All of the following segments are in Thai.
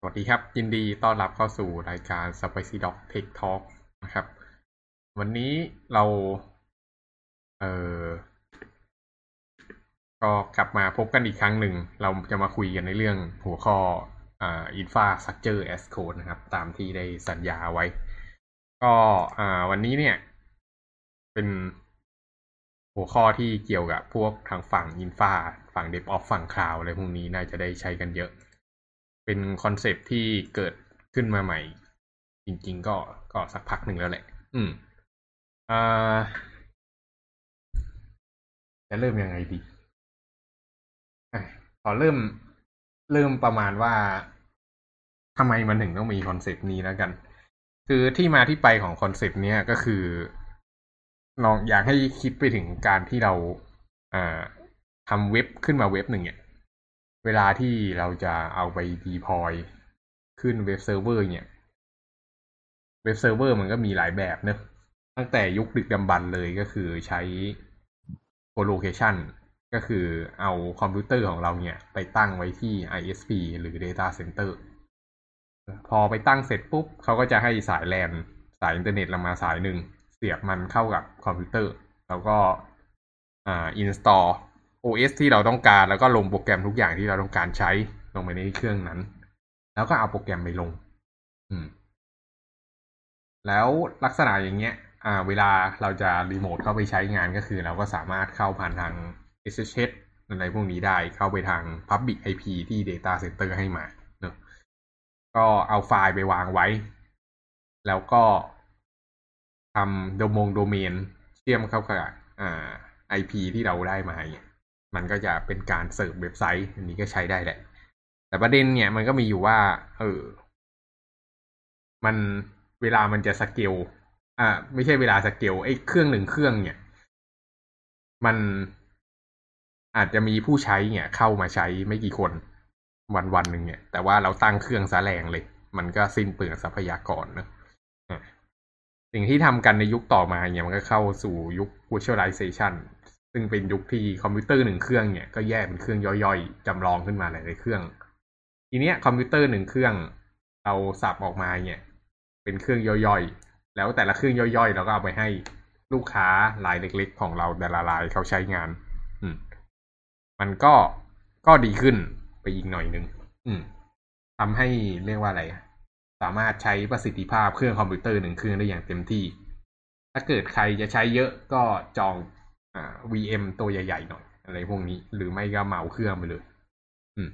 สวัสดีครับ ยินดีต้อนรับเข้าสู่รายการ Spicy Dog Tech Talk นะครับ วันนี้เรา เออก็กลับมาพบกันอีกครั้งหนึ่ง เราจะมาคุยกันในเรื่องหัวข้ออ่า Infrastructure as Code นะครับ ตามที่ได้สัญญาไว้ ก็อ่าวันนี้เนี่ย เป็นหัวข้อที่เกี่ยวกับพวกทางฝั่ง Infra ฝั่ง DevOps ฝั่ง Cloud อะไรพวกนี้น่าจะได้ใช้กันเยอะ เป็น concept ที่เกิดขึ้นมาใหม่ จริง ๆ ก็ก็สักพักหนึ่งแล้วแหละ อืมอ่าจะเริ่มยังไงดีอขอเริ่มเริ่มประมาณว่าทำไมมันถึงต้องมี concept นี้แล้วกัน คือที่มาที่ไปของ concept เนี้ยก็คือลองอยากให้คิดไปถึงการที่เราอ่าทำเว็บขึ้นมาเว็บหนึ่งเนี่ย เวลาที่เราจะเอาไป deploy ขึ้น web server เนี่ย web server มันก็มีหลายแบบเนอะตั้งแต่ยุคดึกดำบรรพ์เลยก็คือใช้ co-location ก็คือเอาคอมพิวเตอร์ของเราเนี่ย ไปตั้งไว้ที่ ISP หรือ Data Center พอไปตั้งเสร็จปุ๊บเขาก็จะให้สายแลนสายอินเทอร์เน็ตเรามาสายหนึ่ง เสียบมันเข้ากับคอมพิวเตอร์ แล้วก็อ่า install OS ที่เราต้องการ แล้วก็ลงโปรแกรมทุกอย่างที่เราต้องการใช้ลงไปในเครื่องนั้น แล้วก็เอาโปรแกรมไปลง อืม แล้วลักษณะอย่างเงี้ย อ่า เวลาเราจะรีโมทเข้าไปใช้งานก็คือ เราก็สามารถเข้าผ่านทาง SSH อะไรพวกนี้ได้เข้าไปทาง Public IP ที่ Data Center ให้มาเนอะก็เอาไฟล์ไปวางไว้ แล้วก็ทำโดมงโดเมนเชื่อมเข้ากับอ่า IP ที่เราได้มาเนี่ย มันก็จะเป็นการเสิร์ฟเว็บไซต์ อันนี้ก็ใช้ได้แหละ แต่ประเด็นเนี่ยมันก็มีอยู่ว่า เออ มันเวลามันจะสเกลอ่าไม่ใช่เวลาสเกลไอ้เครื่องหนึ่งเครื่องเนี่ย มันอาจจะมีผู้ใช้เนี่ย เข้ามาใช้ไม่กี่คนวันวันหนึ่งเนี่ย แต่ว่าเราตั้งเครื่องซะแรงเลย มันก็สิ้นเปลืองทรัพยากรเนอะสิ่งที่ทำกันในยุคต่อมาเนี่ยมันก็เข้าสู่ยุค virtualization ซึ่งเป็นยุคที่คอมพิวเตอร์หนึ่งเครื่องเนี่ยก็แยกเป็นเครื่องย่อยๆจำลองขึ้นมาหลายๆเครื่อง ทีเนี้ยคอมพิวเตอร์หนึ่งเครื่องเราสับออกมาเนี่ยเป็นเครื่องย่อยๆแล้วแต่ละเครื่องย่อยๆเราก็เอาไปให้ลูกค้ารายเล็กๆ ของเราแต่ละรายเขาใช้งาน อืม มันก็ก็ดีขึ้นไปอีกหน่อยนึงอืมทำให้เรียกว่าอะไร สามารถใช้ประสิทธิภาพเครื่องคอมพิวเตอร์หนึ่งเครื่องได้อย่างเต็มที่ ถ้าเกิดใครจะใช้เยอะก็จอง อ่า VM ตัวใหญ่ๆหน่อย อะไรพวกนี้ หรือไม่ก็เหมาเครื่องไปเลย อืม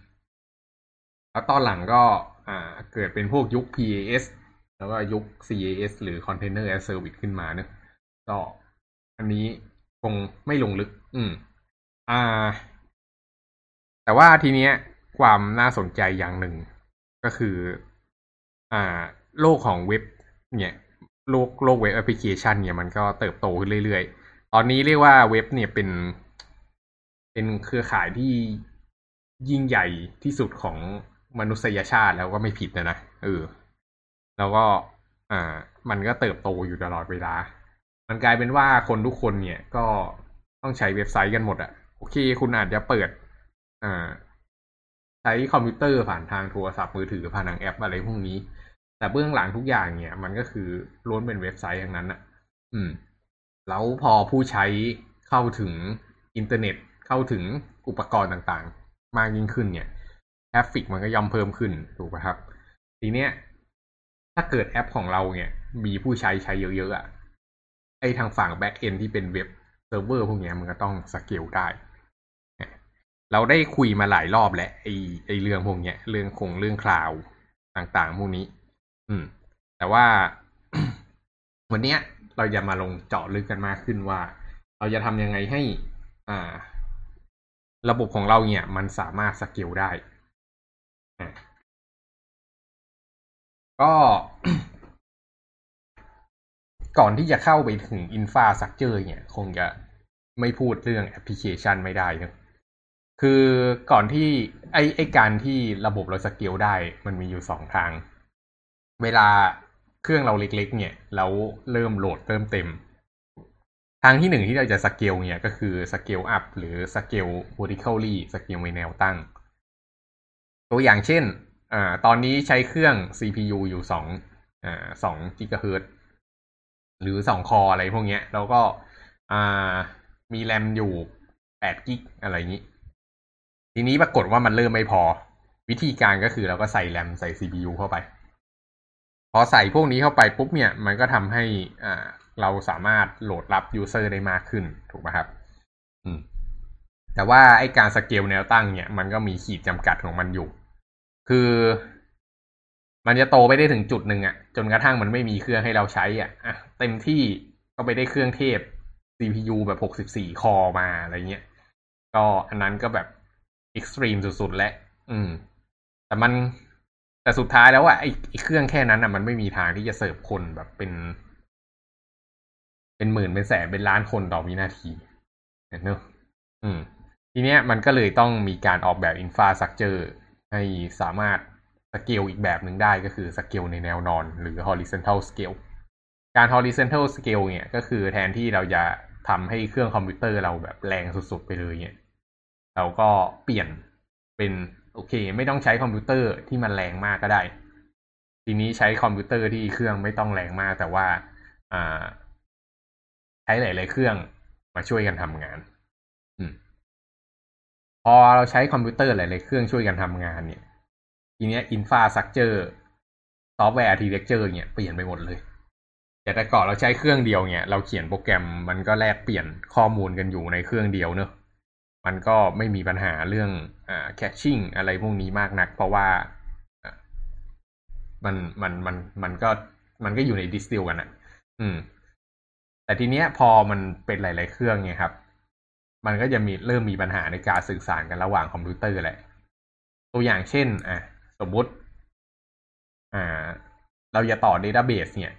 แล้วตอนหลังก็ อ่า เกิดเป็นพวกยุค PAS แล้วก็ยุค CAS หรือ Container as Service ขึ้นมาเนอะก็อันนี้คงไม่ลงลึก อืม อ่า แต่ว่าทีเนี้ย ความน่าสนใจอย่างหนึ่งก็คือ อ่า โลกของเว็บ เนี่ย โลกโลกเว็บแอปพลิเคชัน เนี่ยมันก็เติบโตขึ้นเรื่อยๆ ตอนนี้เรียกว่าเว็บเนี่ยเป็น เป็นเครือข่ายที่ยิ่งใหญ่ที่สุดของมนุษยชาติแล้วก็ไม่ผิดนะนะเออ แล้วก็ อ่า มันก็เติบโตอยู่ตลอดเวลา มันกลายเป็นว่าคนทุกคนเนี่ยก็ต้องใช้เว็บไซต์กันหมดอะโอเค คุณอาจจะเปิด อ่า ใช้คอมพิวเตอร์ผ่านทางโทรศัพท์มือถือผ่านทางแอปอะไรพวกนี้ แต่เบื้องหลังทุกอย่างเนี่ย มันก็คือล้วนเป็นเว็บไซต์อย่างนั้นอะอืม แล้วพอผู้ใช้เข้าถึงอินเทอร์เน็ตเข้าถึงอุปกรณ์ต่างๆ มากยิ่งขึ้นเนี่ย traffic มันก็ย่อมเพิ่มขึ้นถูกไหมครับ ทีเนี้ยถ้าเกิดแอปของเราเนี่ย มีผู้ใช้ใช้เยอะๆอะไอทางฝั่ง backend ที่เป็น web server พวกเนี้ยมันก็ต้องสเกลได้ เราได้คุยมาหลายรอบแล้วไอไอเรื่องพวกเนี้ย เรื่องคงเรื่อง cloud ต่างๆพวกนี้ อืม แต่ว่าวันเนี้ย เราจะมาลงเจาะลึกกันมากขึ้นว่า เราจะทำยังไงให้อ่า ระบบของเราเนี่ย มันสามารถสเกลได้ ก็ก่อนที่จะเข้าไปถึง infrastructure เนี่ย คงจะไม่พูดเรื่องแอปพลิเคชันไม่ได้นะคือก่อนที่ไอไอการที่ระบบเราสเกลได้ มันมีอยู่สองทาง เวลา เครื่องเราเล็กๆ เนี่ยแล้วเริ่ม load เริ่มเต็ม ทางที่หนึ่งที่เราจะสเกลเนี่ยก็คือสเกลอัพหรือสเกล vertically สเกลในแนวตั้ง ตัวอย่างเช่นอ่าตอนนี้ใช้เครื่อง CPU อยู่สองอ่าสองกิกะเฮิรตหรือสอง core อะไรพวกเนี้ย แล้วก็อ่ามีแรมอยู่แปดกิ๊กอะไรอย่างนี้ ทีนี้ปรากฏว่ามันเริ่มไม่พอ วิธีการก็คือเราก็ใส่แรมใส่ CPU เข้าไป พอใส่พวกนี้เข้าไปปุ๊บเนี่ย มันก็ทำให้อ่าเราสามารถ load รับ user ได้มากขึ้นถูกไหมครับ อืม แต่ว่าไอการสเกลแนวตั้งเนี่ย มันก็มีขีดจำกัดของมันอยู่ คือมันจะโตไปได้ถึงจุดหนึ่งอะจนกระทั่งมันไม่มีเครื่องให้เราใช้อะอะเต็มที่ก็ไปได้เครื่องเทพ CPU แบบหกสิบสี่ core มาอะไรเงี้ย ก็อันนั้นก็แบบ extreme สุดๆ แล้วอืม แต่มัน แต่สุดท้ายแล้วอะไอไอเครื่องแค่นั้นอะมันไม่มีทางที่จะเสิร์ฟคนแบบเป็น เป็นหมื่นเป็นแสนเป็นล้านคนต่อวินาทีเนเนอะอืม ทีเนี้ยมันก็เลยต้องมีการออกแบบ infrastructure ให้สามารถสเกลอีกแบบหนึ่งได้ก็คือสเกลในแนวนอน หรือ horizontal scale การ horizontal scale เนี่ย ก็คือแทนที่เราจะทำให้เครื่องคอมพิวเตอร์เราแบบแรงสุดๆไปเลยเนี่ย เราก็เปลี่ยนเป็น โอเค ไม่ต้องใช้คอมพิวเตอร์ที่มันแรงมากก็ได้ ทีนี้ใช้คอมพิวเตอร์ที่เครื่องไม่ต้องแรงมาก แต่ว่าอ่าใช้หลาย ๆ เครื่องมาช่วยกันทำงานอพอเราใช้คอมพิวเตอร์หลาย ๆ เครื่องช่วยกันทำงานเนี่ย ทีเนี้ย infrastructure software architecture เนี่ยเปลี่ยนไปหมดเลย แต่แต่ก่อนเราใช้เครื่องเดียวเนี่ย เราเขียนโปรแกรมมันก็แลกเปลี่ยนข้อมูลกันอยู่ในเครื่องเดียวเนอะ มันก็ไม่มีปัญหาเรื่องอ่า caching อะไรพวกนี้มากนัก เพราะว่ามันมันมันมันก็มันก็อยู่ในดียวกันอะ อืม แต่ทีเนี้ยพอมันเป็นหลาย ๆ เครื่องไงครับ มันก็จะมีเริ่มมีปัญหาในการสื่อสารกันระหว่างคอมพิวเตอร์แหละ ตัวอย่างเช่น อะ สมมติ อ่า เราจะต่อ Database เนี่ย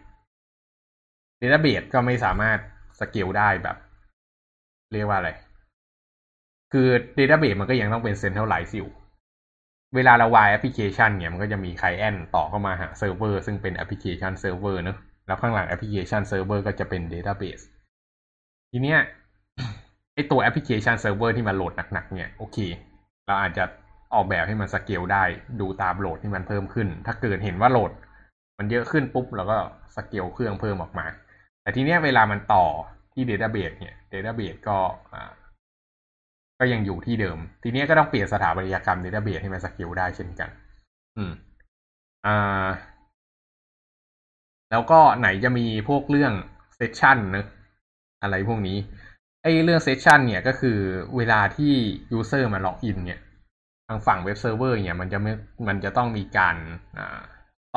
Database ก็ไม่สามารถสเกลได้แบบ เรียกว่าอะไร คือ Database มันก็ยังต้องเป็น Centralized อยู่ เวลาเราวายแอปพลิเคชันเนี่ยมันก็จะมี client ต่อเข้ามาหาเซิร์ฟเวอร์ซึ่งเป็น application server เนอะแล้วข้างหลัง application server ก็จะเป็น Database ทีเนี้ยไอตัว application server ที่มัน load หนักๆเนี่ยโอเค เราอาจจะออกแบบให้มันสเกลได้ ดูตาม load ที่มันเพิ่มขึ้น ถ้าเกิดเห็นว่า load มันเยอะขึ้นปุ๊บเราก็สเกลเครื่องเพิ่มออกมา แต่ทีเนี้ยเวลามันต่อที่ Database เนี่ย Database ก็อ่าก็ ก็ยังอยู่ที่เดิม ทีนี้ก็ต้องเปลี่ยนสถาปัตยกรรม Database ให้มันสเกลได้เช่นกัน อืม อ่า แล้วก็ไหนจะมีพวกเรื่องsession เนอะอะไรพวกนี้ไอ้เรื่อง session เนี่ยก็คือเวลาที่ user มา login เนี่ย ทางฝั่ง web server เนี่ยมันจะไม่มันจะต้องมีการอ่า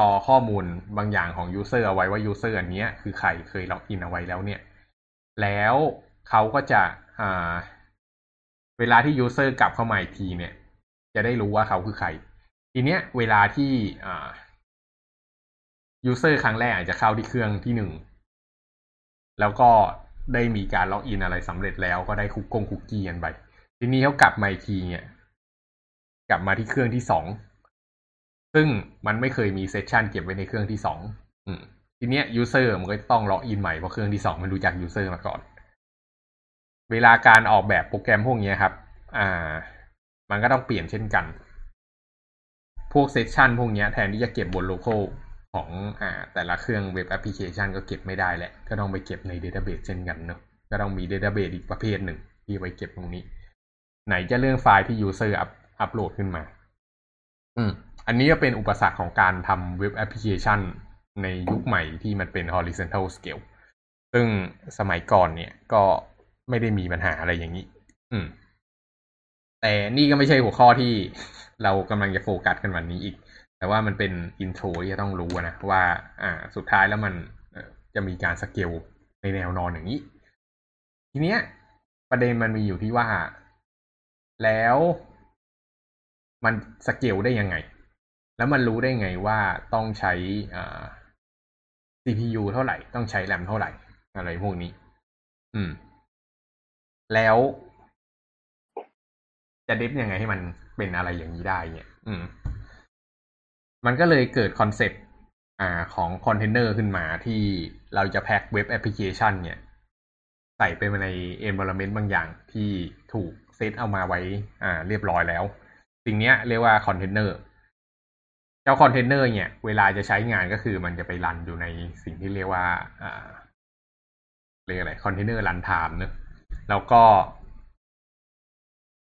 ต่อข้อมูลบางอย่างของ user เอาไว้ว่า user อันนี้คือใครเคย login เอาไว้แล้วเนี่ย แล้วเขาก็จะอ่า เวลาที่ user กลับเข้ามาอีกทีเนี่ย จะได้รู้ว่าเขาคือใคร ทีเนี้ยเวลาที่อ่า user ครั้งแรกอาจจะเข้าที่เครื่องที่หนึ่ง แล้วก็ได้มีการ login อะไรสำเร็จแล้วก็ได้คุกกงคุกกี้กันไป ทีนี้เขากลับมาอีกทีเนี่ย กลับมาที่เครื่องที่สอง ซึ่งมันไม่เคยมี session เก็บไว้ในเครื่องที่สองทีเนี้ย user มันก็ต้อง login ใหม่เพราะเครื่องที่สองมันรู้จัก user มาก่อน เวลาการออกแบบโปรแกรมพวกนี้ครับ อ่า มันก็ต้องเปลี่ยนเช่นกัน พวก session พวกนี้แทนที่จะเก็บบน local ของอ่าแต่ละเครื่อง web application ก็เก็บไม่ได้แหละ ก็ต้องไปเก็บใน Database เช่นกันเนอะก็ต้องมี Database อีกประเภทหนึ่ง ที่ไว้เก็บตรงนี้ ไหนจะเรื่องไฟล์ที่ User อัพอัพโหลดขึ้นมา อืม อันนี้ก็เป็นอุปสรรคของการทำ web application ในยุคใหม่ที่มันเป็น horizontal scale ซึ่งสมัยก่อนเนี่ยก็ ไม่ได้มีปัญหาอะไรอย่างนี้ อืม แต่นี่ก็ไม่ใช่หัวข้อที่เรากำลังจะโฟกัสกันวันนี้อีก แต่ว่ามันเป็น intro ที่จะต้องรู้นะว่า อ่า สุดท้ายแล้วมันจะมีการสเกลในแนวนอนอย่างนี้ ทีเนี้ย ประเด็นมันมีอยู่ที่ว่า แล้วมันสเกลได้ยังไง แล้วมันรู้ได้ไงว่าต้องใช้อ่า CPU เท่าไหร่ ต้องใช้แรมเท่าไหร่ อะไรพวกนี้ อืม แล้ว จะ dev ยังไงให้มันเป็นอะไรอย่างนี้ได้เนี่ย อืม มันก็เลยเกิด concept อ่าของคอนเทนเนอร์ขึ้นมาที่เราจะ pack web application เนี่ย ใส่ไปใน environment บางอย่างที่ถูกเซตเอามาไว้ อ่า เรียบร้อยแล้ว สิ่งเนี้ยเรียกว่าคอนเทนเนอร์เจ้าคอนเทนเนอร์เนี่ย เวลาจะใช้งานก็คือมันจะไปรันอยู่ในสิ่งที่เรียกว่า อ่าเรียกอะไร container runtime เนอะ แล้วก็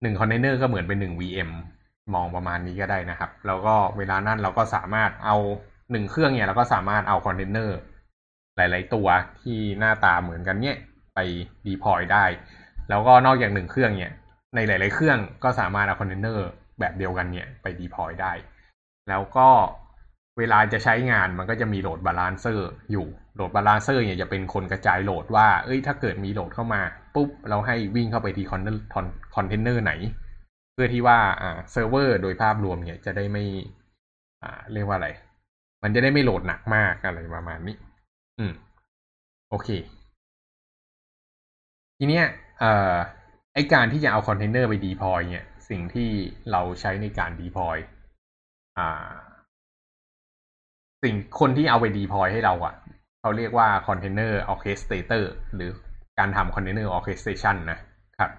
หนึ่งคอนเทนเนอร์ก็เหมือนเป็นหนึ่ง VM มองประมาณนี้ก็ได้นะครับ แล้วก็เวลานั้นเราก็สามารถเอาหนึ่งเครื่องเนี่ยเราก็สามารถเอาคอนเทนเนอร์หลาย ๆ ตัวที่หน้าตาเหมือนกันเนี่ยไป deploy ได้ แล้วก็นอกจากหนึ่งเครื่องเนี่ย ในหลาย ๆ เครื่องก็สามารถเอาคอนเทนเนอร์แบบเดียวกันเนี่ยไป deploy ได้ แล้วก็เวลาจะใช้งานมันก็จะมี load balancer อยู่ load balancer เนี่ยจะเป็นคนกระจายโหลดว่า เอ้ย ถ้าเกิดมีโหลดเข้ามา ปุ๊บเราให้วิ่งเข้าไปที่คอนเทนเนอร์ไหน เพื่อที่ว่าอ่าเซิร์ฟเวอร์โดยภาพรวมเนี่ยจะได้ไม่ อ่า เรียกว่าอะไร มันจะได้ไม่โหลดหนักมากอะไรประมาณนี้ อืม โอเค ทีเนี้ย เอ่อไอการที่จะเอาคอนเทนเนอร์ไป deploy เนี่ย สิ่งที่เราใช้ในการ deploy อ่า สิ่งคนที่เอาไป deploy ให้เราอะเขาเรียกว่า container orchestrator หรือ การทำ container orchestration นะครับ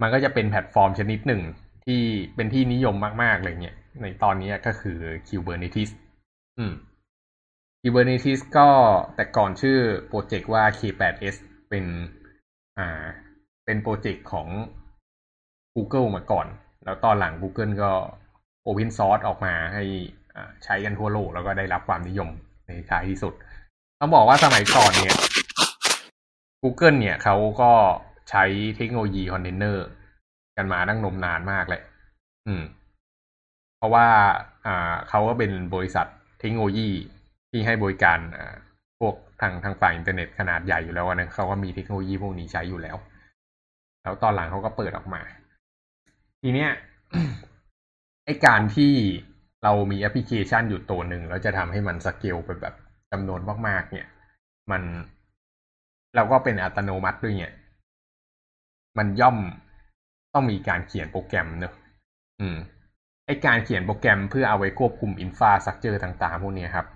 มันก็จะเป็นแพลตฟอร์มชนิดหนึ่งที่เป็นที่นิยมมากๆเลยเนี่ยในตอนนี้ก็คือ Kubernetes อืม Kubernetes ก็แต่ก่อนชื่อโปรเจกต์ว่า K8s เป็นอ่าเป็นโปรเจกต์ของ Google มาก่อน แล้วตอนหลัง Google ก็ Open Source ออกมาให้ใช้กันทั่วโลก แล้วก็ได้รับความนิยมในท้ายที่สุด ต้องบอกว่าสมัยก่อนเนี่ย Google เนี่ยเขาก็ใช้เทคโนโลยีคอนเทนเนอร์กันมาตั้งนมนานมากเลยอืม เพราะว่าอ่าเขาก็เป็นบริษัทเทคโนโลยีที่ให้บริการอ่าพวกทางทางฝ่ายอินเทอร์เน็ตขนาดใหญ่อยู่แล้วนะเขาก็มีเทคโนโลยีพวกนี้ใช้อยู่แล้ว แล้วตอนหลังเขาก็เปิดออกมา ทีเนี้ยไอการที่เรามีแอปพลิเคชันอยู่ตัวหนึ่งแล้วจะทำให้มันสเกลไปแบบจำนวนมากๆเนี่ย มัน เราก็เป็นอัตโนมัติด้วยเนี่ย มันย่อมต้องมีการเขียนโปรแกรมเนอะอืมไอการเขียนโปรแกรมเพื่อเอาไว้ควบคุมอินฟาสักเจอต่าง ๆ พวกนี้ครับ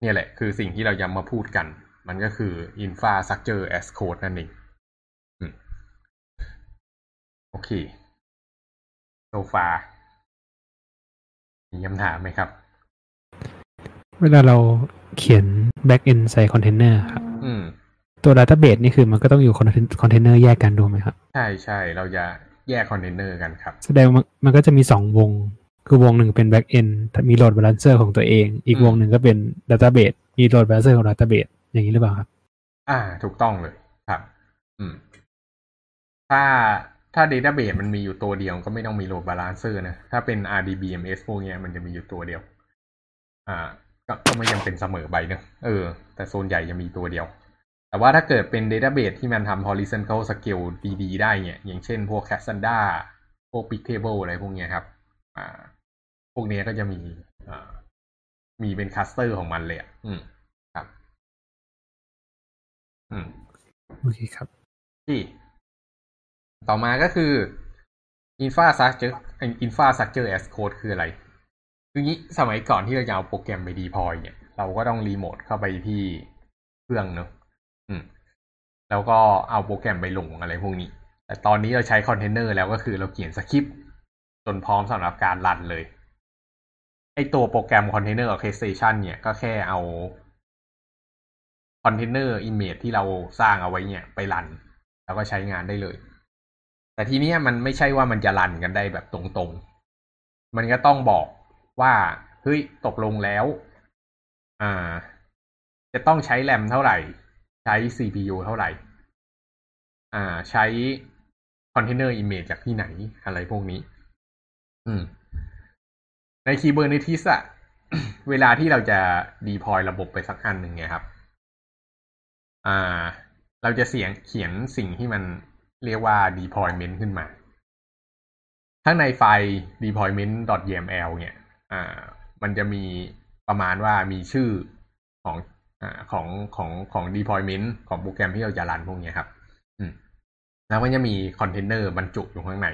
เนี่ยแหละคือสิ่งที่เราจะมาพูดกัน มันก็คือ infrastructure as code นั่นเองโอเคโซฟามีคำถามไหมครับ เวลาเราเขียน back end ใส่คอนเทนเนอร์ครับ ตัว database นี่คือมันก็ต้องอยู่คอนเทนเนอร์แยกกันถูกไหมครับ ใช่ใช่เราจะแยกคอนเทนเนอร์กันครับ แสดงว่ามันก็จะมีสองวง คือวงหนึ่งเป็น back end มี load balancer ของตัวเอง อีกวงหนึ่งก็เป็น database มี load balancer ของ database อย่างนี้หรือเปล่าครับ อ่า ถูกต้องเลยครับ อืม ถ้าถ้า database มันมีอยู่ตัวเดียวก็ไม่ต้องมี load balancer นะ ถ้าเป็น RDBMS พวกนี้มันจะมีอยู่ตัวเดียว อ่า ก็ไม่จำเป็นเสมอไปเนะเออ แต่โซนใหญ่จะมีตัวเดียว แต่ว่าถ้าเกิดเป็น database ที่มันทำ horizontal scale ดีๆ ได้เนี่ย อย่างเช่นพวก Cassandra พวก Bigtable อะไรพวกนี้ครับอ่าพวกนี้ก็จะมีอ่ามีเป็นคัสเตอร์ของมันเลยอะอืมครับ อืมโอเคครับที่ต่อมาก็คือ infrastructure infrastructure as code คืออะไรคืองี้สมัยก่อนที่เราจะเอาโปรแกรมไป deploy เนี่ย เราก็ต้องรีโมทเข้าไปที่เครื่องเนอะอืม แล้วก็เอาโปรแกรมไปลงอะไรพวกนี้ แต่ตอนนี้เราใช้คอนเทนเนอร์แล้วก็คือเราเขียนสคริปต์จนพร้อมสำหรับการรันเลย ไอตัวโปรแกรม Container Orchestration เนี่ยก็แค่เอา container image ที่เราสร้างเอาไว้เนี่ยไปรัน แล้วก็ใช้งานได้เลย แต่ทีนี้มันไม่ใช่ว่ามันจะรันกันได้แบบตรงๆ มันก็ต้องบอกว่าเฮ้ยตกลงแล้ว อ่า จะต้องใช้แรมเท่าไหร่ ใช้ CPU เท่าไหร่ อ่า ใช้ container image จากที่ไหน อะไรพวกนี้ อืม ใน Kubernetes อะเวลาที่เราจะ deploy ระบบไปสักอันหนึ่งเนี่ยครับ อ่า เราจะเสียงเขียนสิ่งที่มันเรียกว่า deployment ขึ้นมาข้างในไฟล์ deployment.yml เนี่ย อ่า มันจะมีประมาณว่ามีชื่อของ ของของของ deployment ของโปรแกรมที่เราจะรันพวกนี้ครับแล้วมันจะมีคอนเทนเนอร์บรรจุอยู่ข้างใน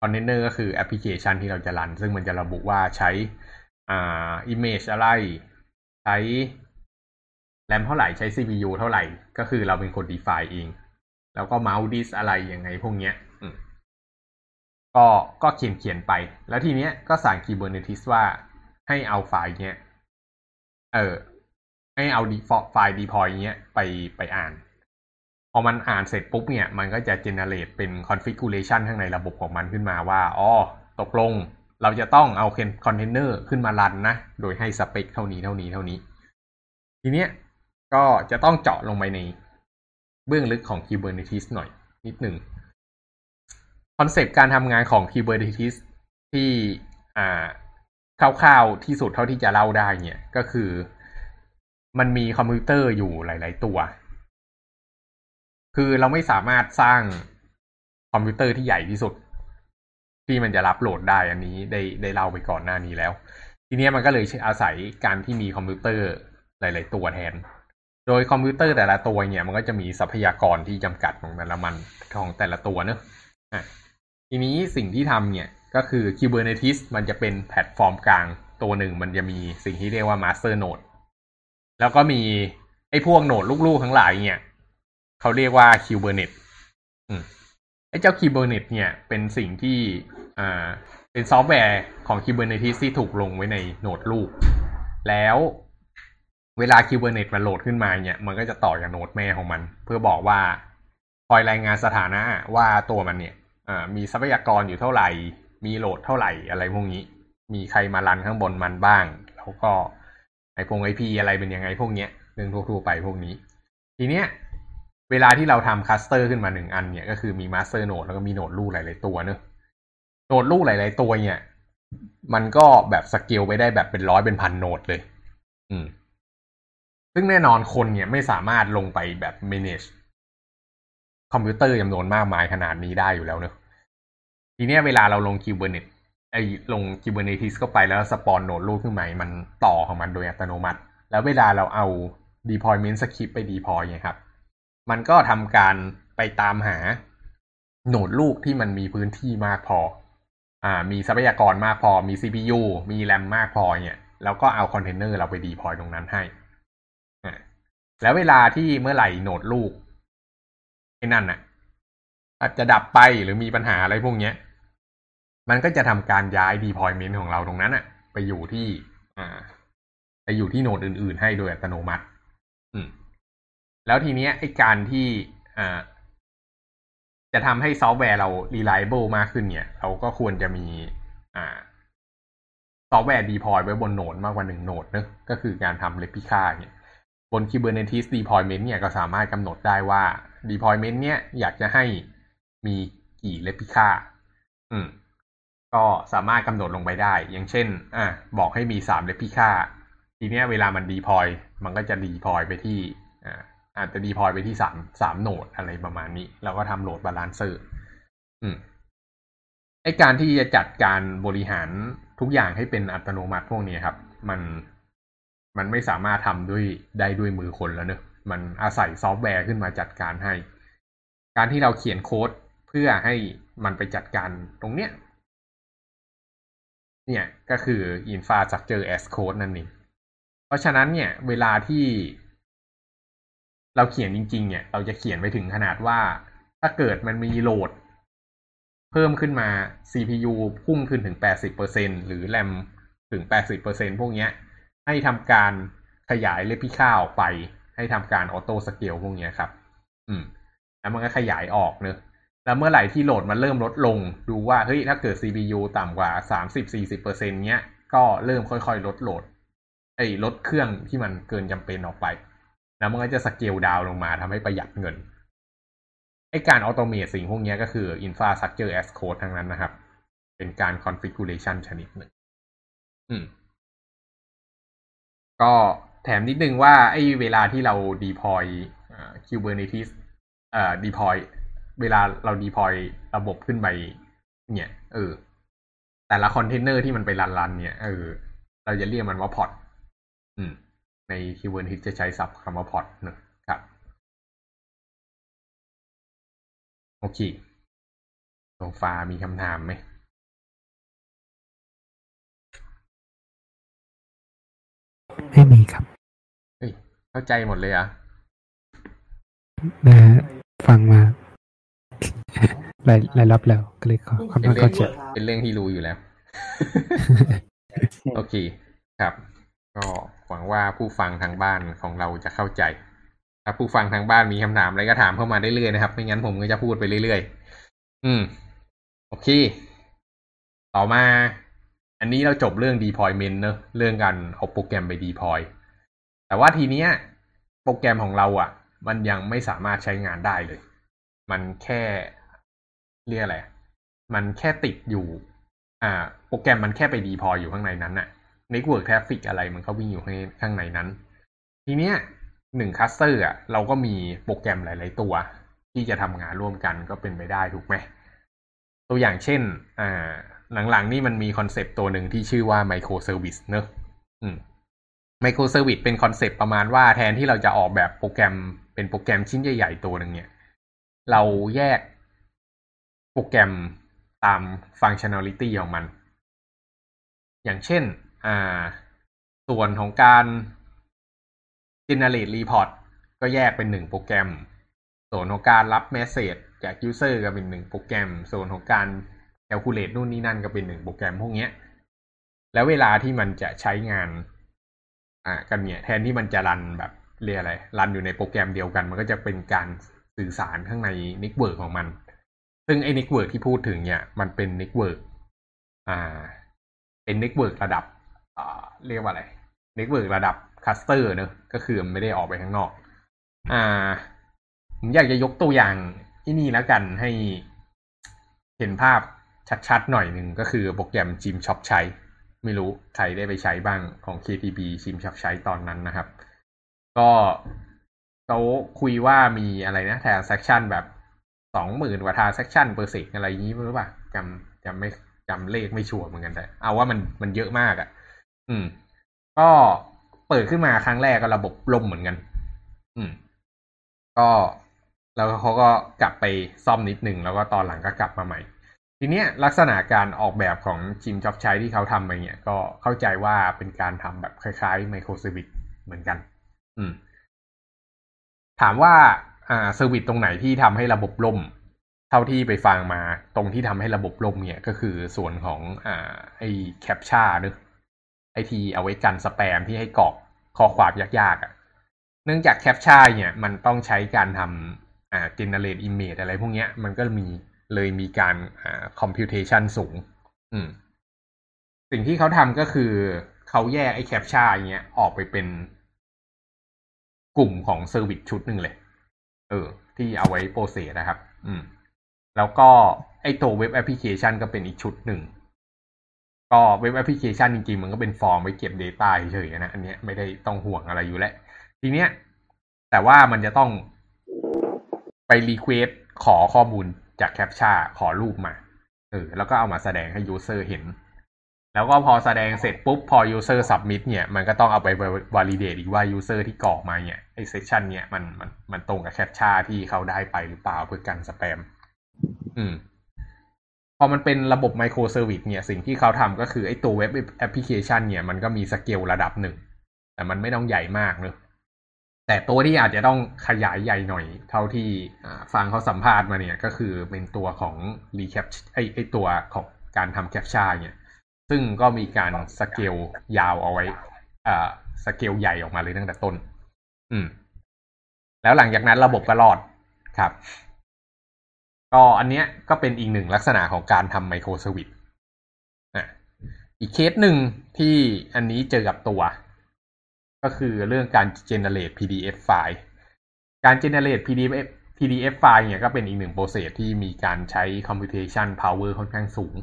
คอนเทนเนอร์ก็คือแอปพลิเคชันที่เราจะรัน ซึ่งมันจะระบุว่าใช้อ่า image อะไร ใช้แรมเท่าไหร่ใช้ CPU เท่าไหร่ ก็คือเราเป็นคน define เอง แล้วก็ mount disk อะไรยังไงพวกเนี้ยก็ก็เขียนเขียนไป แล้วทีเนี้ยก็สั่ง Kubernetes ว่าให้เอาไฟล์เนี้ย เออ ให้เอาดีไฟล์ deploy เนี้ยไปไปอ่าน พอมันอ่านเสร็จปุ๊บเนี่ย มันก็จะ generate เป็น configuration ข้างในระบบของมันขึ้นมาว่าอ๋อตกลงเราจะต้องเอาคอนเทนเนอร์ขึ้นมารันนะ โดยให้สเปคเท่านี้เท่านี้เท่านี้ ทีเนี้ยก็จะต้องเจาะลงไปในเบื้องลึกของ Kubernetes หน่อยนิดหนึ่ง concept การทำงานของ Kubernetes ที่อ่าคร่าวๆที่สุดเท่าที่จะเล่าได้เนี่ยก็คือ มันมีคอมพิวเตอร์อยู่หลาย ๆ ตัว คือเราไม่สามารถสร้างคอมพิวเตอร์ที่ใหญ่ที่สุด ที่มันจะรับโหลดได้อันนี้ได้ได้เล่าไปก่อนหน้านี้แล้ว ทีนี้มันก็เลยอาศัยการที่มีคอมพิวเตอร์หลาย ๆ ตัวแทน โดยคอมพิวเตอร์แต่ละตัวเนี่ย มันก็จะมีทรัพยากรที่จำกัดของแต่ละมันของแต่ละตัวเนอะอะทีนี้สิ่งที่ทำเนี่ยก็คือ Kubernetes มันจะเป็นแพลตฟอร์มกลางตัวหนึ่ง มันจะมีสิ่งที่เรียกว่า Master Node แล้วก็มีไอ้พวก node ลูกๆทั้งหลายเนี่ยเขาเรียกว่า Kubernetes อืมไอ้เจ้า Kubernetes เนี่ยเป็นสิ่งที่อ่าเป็นซอฟต์แวร์ของ Kubernetes ที่ถูกลงไว้ในโหนดลูก แล้วเวลา Kubernetes มันโหลดขึ้นมาเนี่ย มันก็จะต่อจากโหนดแม่ของมัน เพื่อบอกว่าคอยรายงานสถานะว่าตัวมันเนี่ยมีทรัพยากรอยู่เท่าไหร่ มีโหลดเท่าไหร่อะไรพวกนี้ มีใครมารันข้างบนมันบ้าง แล้วก็ ไอพง IP อะไรเป็นยังไงพวกเนี้ยเรื่องทั่วๆไปพวกนี้ ทีเนี้ยเวลาที่เราทำ cluster ขึ้นมาหนึ่งอันเนี่ยก็คือมี master node แล้วก็มี node ลูกหลาย ๆ ตัวเนอะ node ลูกหลาย ๆ ตัวเนี่ย มันก็แบบสเกลไปได้แบบเป็นร้อยเป็นพัน node เลย อืม ซึ่งแน่นอนคนเนี่ยไม่สามารถลงไปแบบ manage คอมพิวเตอร์จำนวนมากมายขนาดนี้ได้อยู่แล้วเนอะทีเนี้ยเวลาเราลง Kubernetes ไอ้ลง Kubernetes เข้าไปแล้ว spawn node ลูกขึ้นมามันต่อของมันโดยอัตโนมัติ แล้วเวลาเราเอา deployment script ไป deploy เนี่ยครับ มันก็ทำการไปตามหา node ลูกที่มันมีพื้นที่มากพอ อ่า มีทรัพยากรมากพอ มี CPU มีแรมมากพอเนี่ยแล้วก็เอาคอนเทนเนอร์เราไป deploy ตรงนั้นให้อ่าแล้วเวลาที่เมื่อไหร่ node ลูกไอ้นั่นน่ะ อาจจะดับไปหรือมีปัญหาอะไรพวกเนี้ย มันก็จะทำการย้าย deployment ของเราตรงนั้นอะไปอยู่ที่อ่าไปอยู่ที่ node อื่น ๆ ให้โดยอัตโนมัติ อืม แล้วทีเนี้ยไอ้การที่อ่าจะทำให้ซอฟต์แวร์เรา reliable มากขึ้นเนี่ย เราก็ควรจะมี อ่า ซอฟต์แวร์ deploy ไว้บน node มากกว่าหนึ่ง node เนอะก็คือการทำ replica เนี่ยบน Kubernetes deployment เนี่ยก็สามารถกำหนดได้ว่า deployment เนี่ยอยากจะให้มีกี่ replica อืม ก็สามารถกำหนดลงไปได้ อย่างเช่น อะบอกให้มีสาม replica ทีเนี้ยเวลามัน deploy มันก็จะ deploy ไปที่อ่าอาจจะ deploy ไปที่สามสามโหนดอะไรประมาณนี้ แล้วก็ทำโหลดบาลานเซอร์อืมไอการที่จะจัดการบริหารทุกอย่างให้เป็นอัตโนมัติพวกนี้ครับ มันมันไม่สามารถทำด้วยได้ด้วยมือคนแล้วเนอะมันอาศัยซอฟต์แวร์ขึ้นมาจัดการให้ การที่เราเขียนโค้ดเพื่อให้มันไปจัดการตรงเนี้ย เนี่ยก็คือ infrastructure as code นั่นเองเพราะฉะนั้นเนี่ย เวลาที่เราเขียนจริง ๆ เนี่ย เราจะเขียนไปถึงขนาดว่า ถ้าเกิดมันมีโหลด เพิ่มขึ้นมา CPU พุ่งขึ้นถึง 80%หรือแรมถึง 80%พวกเนี้ยให้ทำการขยาย replica ออกไป ให้ทำการ auto scale พวกนี้ครับ อืม แล้วมันก็ขยายออกเนอะ แล้วเมื่อไหร่ที่โหลดมันเริ่มลดลง ดูว่าเฮ้ยถ้าเกิด CPU ต่ำกว่า 30-40%เนี้ย ก็เริ่มค่อยๆ ลดโหลดไอ้ลดเครื่องที่มันเกินจำเป็นออกไป แล้วมันก็จะ scale down ลงมาทำให้ประหยัดเงินไอ้การ automate สิ่งพวกนี้ก็คือ infrastructure as code ทั้งนั้นนะครับ เป็นการ configuration ชนิดหนึ่งอืม ก็แถมนิดนึงว่าไอ้เวลาที่เรา deploy Kubernetes เอ่อ deploy เวลาเรา deploy ระบบขึ้นไปเนี่ยเออ แต่ละคอนเทนเนอร์ที่มันไปรันๆเนี่ยเออเราจะเรียกมันว่า Pod อืม ใน Kubernetes จะใช้ศัพท์คำว่าพอร์ตนะครับ โอเคตรงฟ้ามีคำถามไหมไม่มีครับเฮ้ยเข้าใจหมดเลยอะนะฟังมา หลายหลายรอบแล้วก็เลยขอความเป็นเข้าเรื่องใจเป็นเรื่องที่รู้อยู่แล้ว โอเคครับ ก็หวังว่าผู้ฟังทางบ้านของเราจะเข้าใจ ถ้าผู้ฟังทางบ้านมีคำถามอะไรก็ถามเข้ามาได้เรื่อยนะครับ ไม่งั้นผมก็จะพูดไปเรื่อยๆ อืม โอเค ต่อมา อันนี้เราจบเรื่อง deployment เนอะเรื่องการเอาโปรแกรมไป deploy แต่ว่าทีเนี้ย โปรแกรมของเราอะ่ะ มันยังไม่สามารถใช้งานได้เลย มันแค่เรียกอะไร มันแค่ติดอยู่ อ่า โปรแกรมมันแค่ไป deploy อยู่ข้างในนั้นน่ะ network traffic อะไรมันก็วิ่งอยู่ข้างในนั้น ทีเนี้ยหนึ่ง cluster อะเราก็มีโปรแกรมหลาย ๆ ตัว ที่จะทำงานร่วมกันก็เป็นไปได้ถูกไหม ตัวอย่างเช่น อ่า หลัง ๆ นี่มันมี concept ตัวหนึ่งที่ชื่อว่า microservice เนอะอืม microservice เป็น concept ประมาณว่าแทนที่เราจะออกแบบโปรแกรมเป็นโปรแกรมชิ้นใหญ่ ๆ ตัวหนึ่งเนี่ย เราแยกโปรแกรมตาม functionality ของมัน อย่างเช่นอ่าส่วนของการ generate report ก็แยกเป็นหนึ่งโปรแกรม ส่วนของการรับ message จาก user ก็เป็นหนึ่งโปรแกรม ส่วนของการ calculate นู่นนี่นั่นก็เป็นหนึ่งโปรแกรมพวกนี้แล้วเวลาที่มันจะใช้งานอ่ากันเนี่ยแทนที่มันจะรันแบบเรียกอะไร รันอยู่ในโปรแกรมเดียวกัน มันก็จะเป็นการ สื่อสารข้างใน network ของมัน ซึ่งไอ้ network ที่พูดถึงเนี่ยมันเป็น network อ่า เป็น network ระดับอ่าเรียกว่าอะไร network ระดับ cluster เนอะก็คือมันไม่ได้ออกไปข้างนอก อ่า ผมอยากจะยกตัวอย่างที่นี่แล้วกันให้เห็นภาพชัดๆหน่อยหนึ่งก็คือโปรแกรมชิมช้อปใช้ ไม่รู้ใครได้ไปใช้บ้างของ KTB จิมช็อปใช้ตอนนั้นนะครับ ก็ เขาคุยว่ามีอะไรนะ transaction แบบสองหมื่นกว่า transaction per s e c อะไรอย่างนี้หรือเปล่าจำจำไม่จำเลขไม่ชัวร์เหมือนกันแต่เอาว่ามันมันเยอะมากอะ่ะ อืม ก็เปิดขึ้นมาครั้งแรกก็ระบบล่มเหมือนกัน อืม ก็แล้วเขาก็กลับไปซ่อมนิดหนึ่งแล้วก็ตอนหลังก็กลับมาใหม่ ทีเนี้ยลักษณะการออกแบบของชิมช้อปใช้ที่เขาทำไปเนี่ย ก็เข้าใจว่าเป็นการทำแบบคล้ายๆ microservice เหมือนกัน อืม ถามว่าอ่า service ตรงไหนที่ทำให้ระบบล่ม เท่าที่ไปฟังมาตรงที่ทำให้ระบบล่มเนี่ยก็คือส่วนของอ่าไอ้ captcha นึกไอทีเอาไว้กันสแปมที่ให้กรอกข้อความยากๆอะ่ะ เนื่องจาก captcha เนี่ยมันต้องใช้การทำอ่า generate image อะไรพวกเนี้ยมันก็มีเลยมีการอ่า computation สูง อืม สิ่งที่เขาทำก็คือเขาแยกไอ้ captcha เนี้ยออกไปเป็น กลุ่มของ service ชุดหนึ่งเลย เออ ที่เอาไว้ process นะครับ อืม แล้วก็ไอ้ตัวเว็บแอปพลิเคชันก็เป็นอีกชุดหนึ่ง ก็เว็บแอปพลิเคชันจริงๆ มันก็เป็นฟอร์มไว้เก็บ Data เฉยๆนะ อันเนี้ยไม่ได้ต้องห่วงอะไรอยู่แล้ว ทีเนี้ย แต่ว่ามันจะต้องไป request ขอข้อมูลจาก CAPTCHA ขอรูปมา เออ แล้วก็เอามาแสดงให้ user เห็น แล้วก็พอแสดงเสร็จปุ๊บพอ user submit เนี่ยมันก็ต้องเอาไป validate อีกว่า user ที่กรอกมาเนี่ยไอ session เนี่ยมันมันมันตรงกับ CAPTCHA ที่เขาได้ไปหรือเปล่าเพื่อกันสแปม อืม พอมันเป็นระบบ microservice เนี่ย สิ่งที่เขาทำก็คือไอตัวเว็บแอปพลิเคชันเนี่ยมันก็มีสเกลระดับหนึ่ง แต่มันไม่ต้องใหญ่มากเนอะแต่ตัวที่อาจจะต้องขยายใหญ่หน่อย เท่าที่ฟังเขาสัมภาษณ์มาเนี่ย ก็คือเป็นตัวของ reCAPTCHA ไอไอตัวของการทำ CAPTCHA เนี่ย ซึ่งก็มีการสเกลยาวเอาไว้อ่าสเกลใหญ่ออกมาเลยตั้งแต่ต้น อืม แล้วหลังจากนั้นระบบก็รอดครับ ก็อันเนี้ยก็เป็นอีกหนึ่งลักษณะของการทำ microserviceอะอีกเคสหนึ่งที่อันนี้เจอกับตัว ก็คือเรื่องการ generate PDF ไฟล์ การ generate PDF PDF ไฟล์เนี่ยก็เป็นอีกหนึ่ง process ที่มีการใช้ computation power ค่อนข้างสูง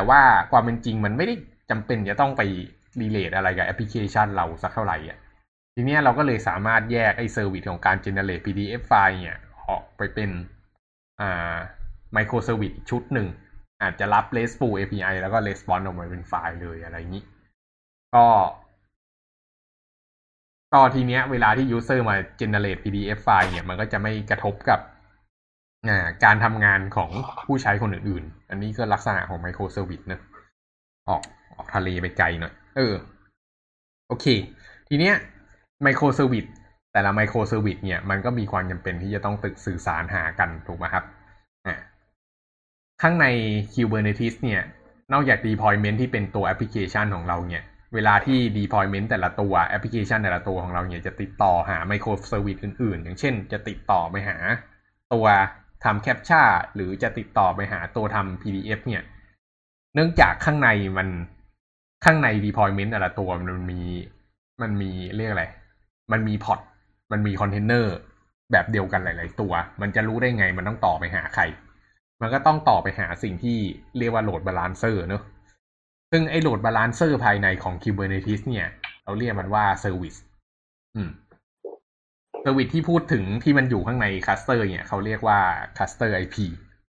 แต่ว่าความเป็นจริงมันไม่ได้จำเป็นจะต้องไป relate อะไรกับแอปพลิเคชันเราสักเท่าไหร่อะทีนี้เราก็เลยสามารถแยกไอ้ service ของการ generate PDF ไฟล์เนี่ย ออกไปเป็นอ่า microservice ชุดหนึ่ง อาจจะรับ RESTful API แล้วก็ response ออกมาเป็นไฟล์เลยอะไรอย่างนี้ ก็ก็ทีเนี้ยเวลาที่ user มา generate PDF ไฟล์เนี่ย มันก็จะไม่กระทบกับ การทำงานของผู้ใช้คนอื่นๆ อันนี้ก็ลักษณะของ microservice นะออกออกทะเลไปไกลหน่อย เออ โอเค ทีเนี้ย microserviceแต่ละ microservice เนี่ย มันก็มีความจำเป็นที่จะต้องติดต่อสื่อสารหากันถูกไหมครับอ่าข้างใน Kubernetes เนี่ย นอกจาก deployment ที่เป็นตัวแอปพลิเคชันของเราเนี่ย เวลาที่ deployment แต่ละตัวแอปพลิเคชันแต่ละตัวของเราเนี่ยจะติดต่อหา microservice อื่นๆ อย่างเช่น จะติดต่อไปหาตัว ทำ CAPTCHA หรือจะติดต่อไปหาตัวทำ PDF เนี่ย เนื่องจากข้างในมันข้างใน deployment แต่ละตัวมันมีมันมีเรียกอะไร มันมี pod มันมีคอนเทนเนอร์แบบเดียวกันหลาย ๆ ตัว มันจะรู้ได้ไงมันต้องต่อไปหาใคร มันก็ต้องต่อไปหาสิ่งที่เรียกว่า load balancer เนอะซึ่งไอ้ load balancer ภายในของ Kubernetes เนี่ย เราเรียกมันว่า service อืม service ที่พูดถึงที่มันอยู่ข้างใน cluster เนี่ยเขาเรียกว่าคัสเตอร์ IP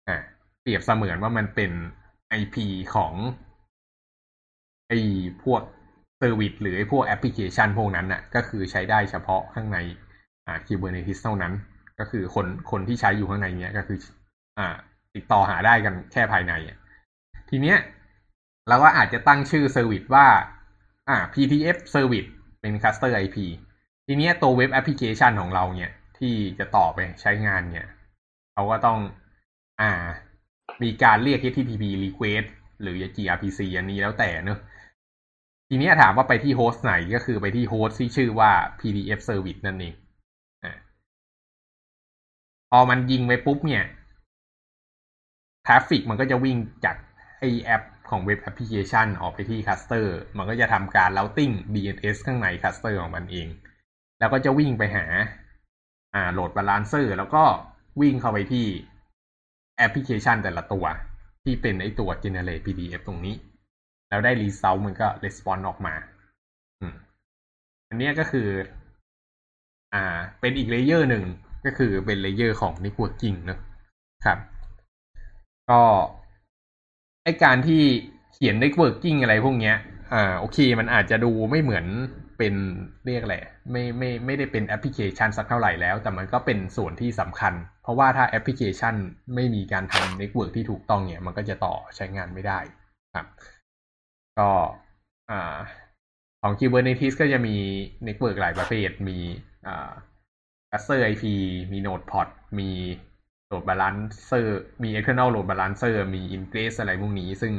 อ่าเปรียบเสมือนว่ามันเป็น IP ของไอพวก service หรือไอพวกแอปพลิเคชันพวกนั้นน่ะ ก็คือใช้ได้เฉพาะข้างในอ่า Kubernetes เท่านั้น ก็คือคนคนที่ใช้อยู่ข้างในเนี้ยก็คือ อ่า ติดต่อหาได้กันแค่ภายในทีเนี้ยเราก็อาจจะตั้งชื่อ service ว่า อ่า PDF Service เป็น Cluster IP ทีเนี้ยตัวเว็บแอปพลิเคชันของเราเนี่ย ที่จะต่อไปใช้งานเนี่ยเขาก็ต้องอ่า มีการเรียก HTTP request หรือ gRPC อันนี้แล้วแต่เนอะทีนี้ถามว่าไปที่ host ไหนก็คือไปที่ host ที่ชื่อว่า PDF Service นั่นเองอพอมันยิงไปปุ๊บเนี่ย traffic มันก็จะวิ่งจากไอแอปของเว็บแอปพลิเคชันออกไปที่ cluster มันก็จะทำการ routing DNS ข้างใน cluster ของมันเอง แล้วก็จะวิ่งไปหา อ่า load balancer แล้วก็วิ่งเข้าไปที่แอปพลิเคชันแต่ละตัว ที่เป็นไอตัว generate PDF ตรงนี้ แล้วได้ result มันก็ response ออกมาอันนี้ก็คือ อ่า เป็นอีก layer หนึ่งก็คือเป็น layer ของ networking นะครับ ก็ไอการที่เขียน networking อะไรพวกเนี้ย อ่า โอเค มันอาจจะดูไม่เหมือน เป็นเรียกแหละไม่ไม่ไม่ได้เป็นแอปพลิเคชันสักเท่าไหร่แล้ว แต่มันก็เป็นส่วนที่สำคัญ เพราะว่าถ้าแอปพลิเคชันไม่มีการทำ network ที่ถูกต้องเนี่ย มันก็จะต่อใช้งานไม่ได้ครับ ก็อ่าของ Kubernetes ก็จะมี network หลายประเภท มีอ่า cluster IP มี node port มี load balancer มี external load balancer มี ingress อะไรพวกนี้ ซึ่ง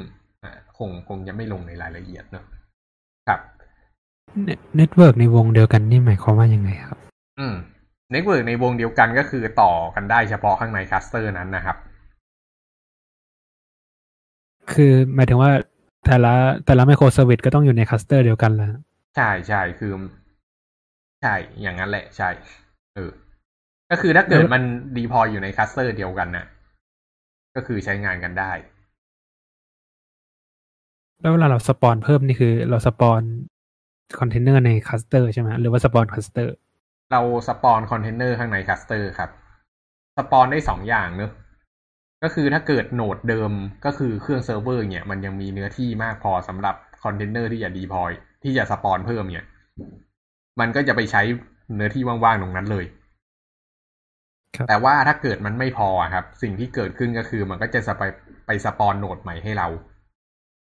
คงคงจะไม่ลงในรายละเอียดเนอะ network ในวงเดียวกันนี่หมายความว่ายังไงครับ อืม network ในวงเดียวกันก็คือต่อกันได้เฉพาะข้างใน cluster นั้นนะครับ คือหมายถึงว่าแต่ละแต่ละ microservice ก็ต้องอยู่ใน cluster เดียวกันแล้วใช่ใช่คือ ใช่ อย่างนั้นแหละใช่ เออ ก็คือถ้าเกิดมัน deploy อยู่ใน cluster เดียวกันน่ะ ก็คือใช้งานกันได้ แล้วเวลาเรา spawn เพิ่มนี่คือ เรา spawn container ใน cluster ใช่ไหมหรือว่า spawn cluster เรา spawn container ข้างใน cluster ครับ spawn ได้สองอย่างเนอะก็คือถ้าเกิด node เดิมก็คือเครื่องเซิร์ฟเวอร์เนี่ยมันยังมีเนื้อที่มากพอสำหรับคอนเทนเนอร์ที่จะ deploy ที่จะ spawn เพิ่มเนี่ย มันก็จะไปใช้เนื้อที่ว่างๆตรงนั้นเลยแต่ว่าถ้าเกิดมันไม่พอครับ สิ่งที่เกิดขึ้นก็คือมันก็จะไปไป spawn node ใหม่ให้เรา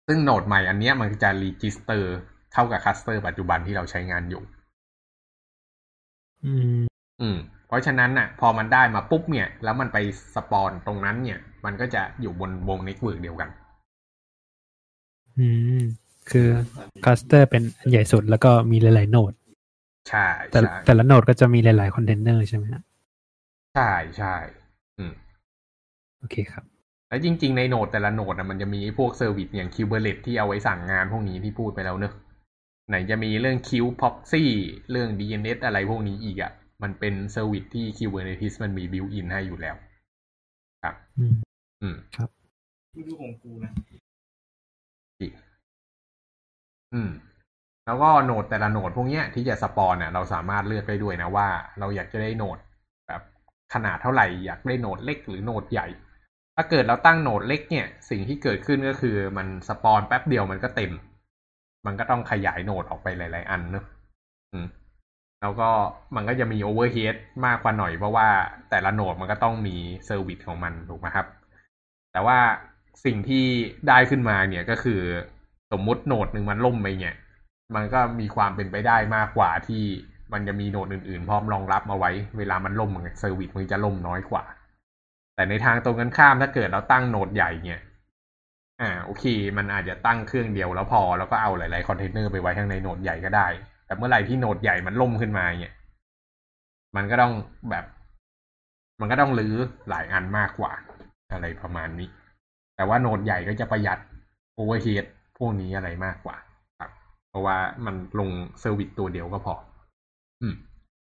ซึ่ง node ใหม่อันนี้มันจะ register เข้ากับ cluster ปัจจุบันที่เราใช้งานอยู่ อืม อืม เพราะฉะนั้นน่ะ พอมันได้มาปุ๊บเนี่ย แล้วมันไป spawn ตรงนั้นเนี่ย มันก็จะอยู่บนวง network เดียวกัน อืม คือ cluster เป็นใหญ่สุดแล้วก็มีหลายๆ node ใช่แต่แต่ละ node ก็จะมีหลายๆคอนเทนเนอร์ใช่ไหมใช่ใช่อืม โอเคครับแล้วจริงๆ ใน node แต่ละ node อะมันจะมีพวก service อย่าง kubelet ที่เอาไว้สั่งงานพวกนี้ที่พูดไปแล้วเนอะ ไหนจะมีเรื่อง kube-proxy เรื่อง DNS อะไรพวกนี้อีกอะ่ะ มันเป็น service ที่ Kubernetes มันมี built-in ให้อยู่แล้ว ครับ อืมอืมครับดูของกูนะอืม แล้วก็ node แต่ละ node พวกเนี้ยที่จะ spawn เนี่ยเราสามารถเลือกได้ด้วยนะว่า เราอยากจะได้ node แบบขนาดเท่าไหร่อยากได้ node เล็กหรือ node ใหญ่ ถ้าเกิดเราตั้ง node เล็กเนี่ย สิ่งที่เกิดขึ้นก็คือมัน spawn แป๊บเดียวมันก็เต็ม มันก็ต้องขยาย node ออกไปหลาย ๆ อันเนอะอืมแล้วก็มันก็จะมี overhead มากกว่าหน่อยเพราะว่าแต่ละ node มันก็ต้องมี service ของมันถูกไหมครับ แต่ว่าสิ่งที่ได้ขึ้นมาเนี่ยก็คือสมมุติโหนดหนึ่งมันล่มไปเนี่ย มันก็มีความเป็นไปได้มากกว่าที่มันจะมีโหนดอื่น ๆ พร้อมรองรับมาไว้ เวลามันล่มเซอร์วิสมันจะล่มน้อยกว่า แต่ในทางตรงกันข้ามถ้าเกิดเราตั้งโหนดใหญ่เนี่ย อ่า โอเค มันอาจจะตั้งเครื่องเดียวแล้วพอ แล้วก็เอาหลาย ๆ คอนเทนเนอร์ไปไว้ข้างในโนดใหญ่ก็ได้ แต่เมื่อไหร่ที่โนดใหญ่มันล่มขึ้นมาเนี่ย มันก็ต้องแบบ มันก็ต้องรื้อหลายอันมากกว่า อะไรประมาณนี้ แต่ว่า node ใหญ่ก็จะประหยัด overhead พวกนี้อะไรมากกว่า ครับ เพราะว่ามันลง service ตัวเดียวก็พอ อืม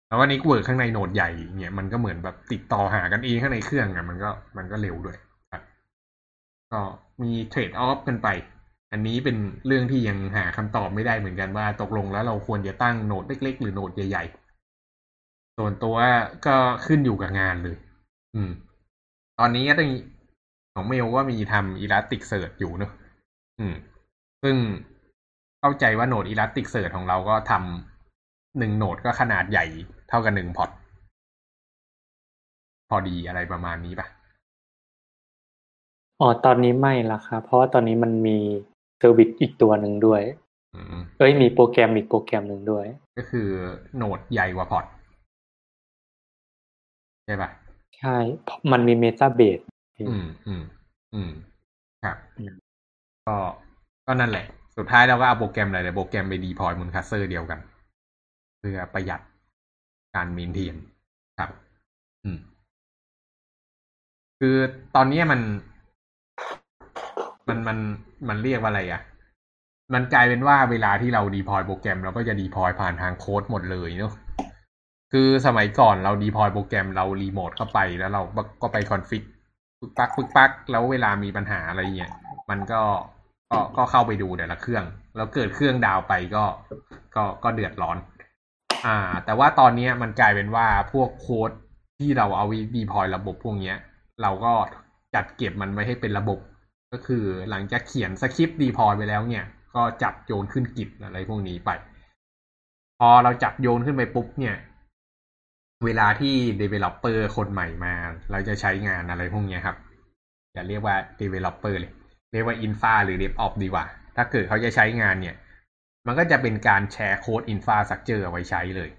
แล้วก็ network ข้างใน node ใหญ่เนี่ยมันก็เหมือนแบบติดต่อหากันเองข้างในเครื่องอะมันก็มันก็เร็วด้วย ก็มี trade-off กันไป อันนี้เป็นเรื่องที่ยังหาคำตอบไม่ได้เหมือนกันว่าตกลงแล้วเราควรจะตั้ง node เล็ก ๆ หรือ node ใหญ่ ๆ ส่วนตัวก็ขึ้นอยู่กับงานเลย อืม ตอนนี้ก็ต้องของเมลว่ามีทำ Elasticsearch อยู่เนอะอืม ซึ่งเข้าใจว่า node Elasticsearch ของเราก็ทำหนึ่ง node ก็ขนาดใหญ่เท่ากับหนึ่ง podพอดีอะไรประมาณนี้ปะ อ๋อ ตอนนี้ไม่ละครับ เพราะว่าตอนนี้มันมี service อีกตัวหนึ่งด้วย อืม เอ้ย มีโปรแกรมอีกโปรแกรมหนึ่งด้วย ก็คือ node ใหญ่กว่า pod ใช่ปะใช่ มันมี Metabase อืม อืม อืม ครับอืมก็ ก็นั่นแหละ สุดท้ายเราก็เอาโปรแกรมอะไรแต่โปรแกรมไป deploy บน cluster เดียวกัน เพื่อประหยัดการ maintainครับ อืม คือตอนนี้มัน มันมันมันเรียกว่าอะไรอะ่ะ มันกลายเป็นว่าเวลาที่เรา deploy โปรแกรมเราก็จะ deploy ผ่านทางโค้ดหมดเลยเนาะคือสมัยก่อนเรา deploy โปรแกรมเรารีโมทเข้าไปแล้วเราก็ไป config ปึกปักปึกปักแล้วเวลามีปัญหาอะไรเงี้ยมันก็ก็ก็เข้าไปดูแต่ละเครื่อง แล้วเกิดเครื่อง down ไปก็ก็ก็เดือดร้อน อ่า แต่ว่าตอนนี้มันกลายเป็นว่าพวกโค้ดที่เราเอาไว้ deploy ระบบพวกเนี้ย เราก็จัดเก็บมันไว้ให้เป็นระบบ ก็คือหลังจากเขียนสคริปต์ดีพอยไปแล้วเนี่ย ก็จับโยนขึ้นกิจอะไรพวกนี้ไป พอเราจับโยนขึ้นไปปุ๊บเนี่ย เวลาที่ developer คนใหม่มา เราจะใช้งานอะไรพวกนี้ครับ อย่าเรียกว่า developer เลย เรียกว่า infra หรือ dev op ดีกว่า ถ้าเกิดเขาจะใช้งานเนี่ย มันก็จะเป็นการแชร์โค้ด infrastructure เอาไว้ใช้เลย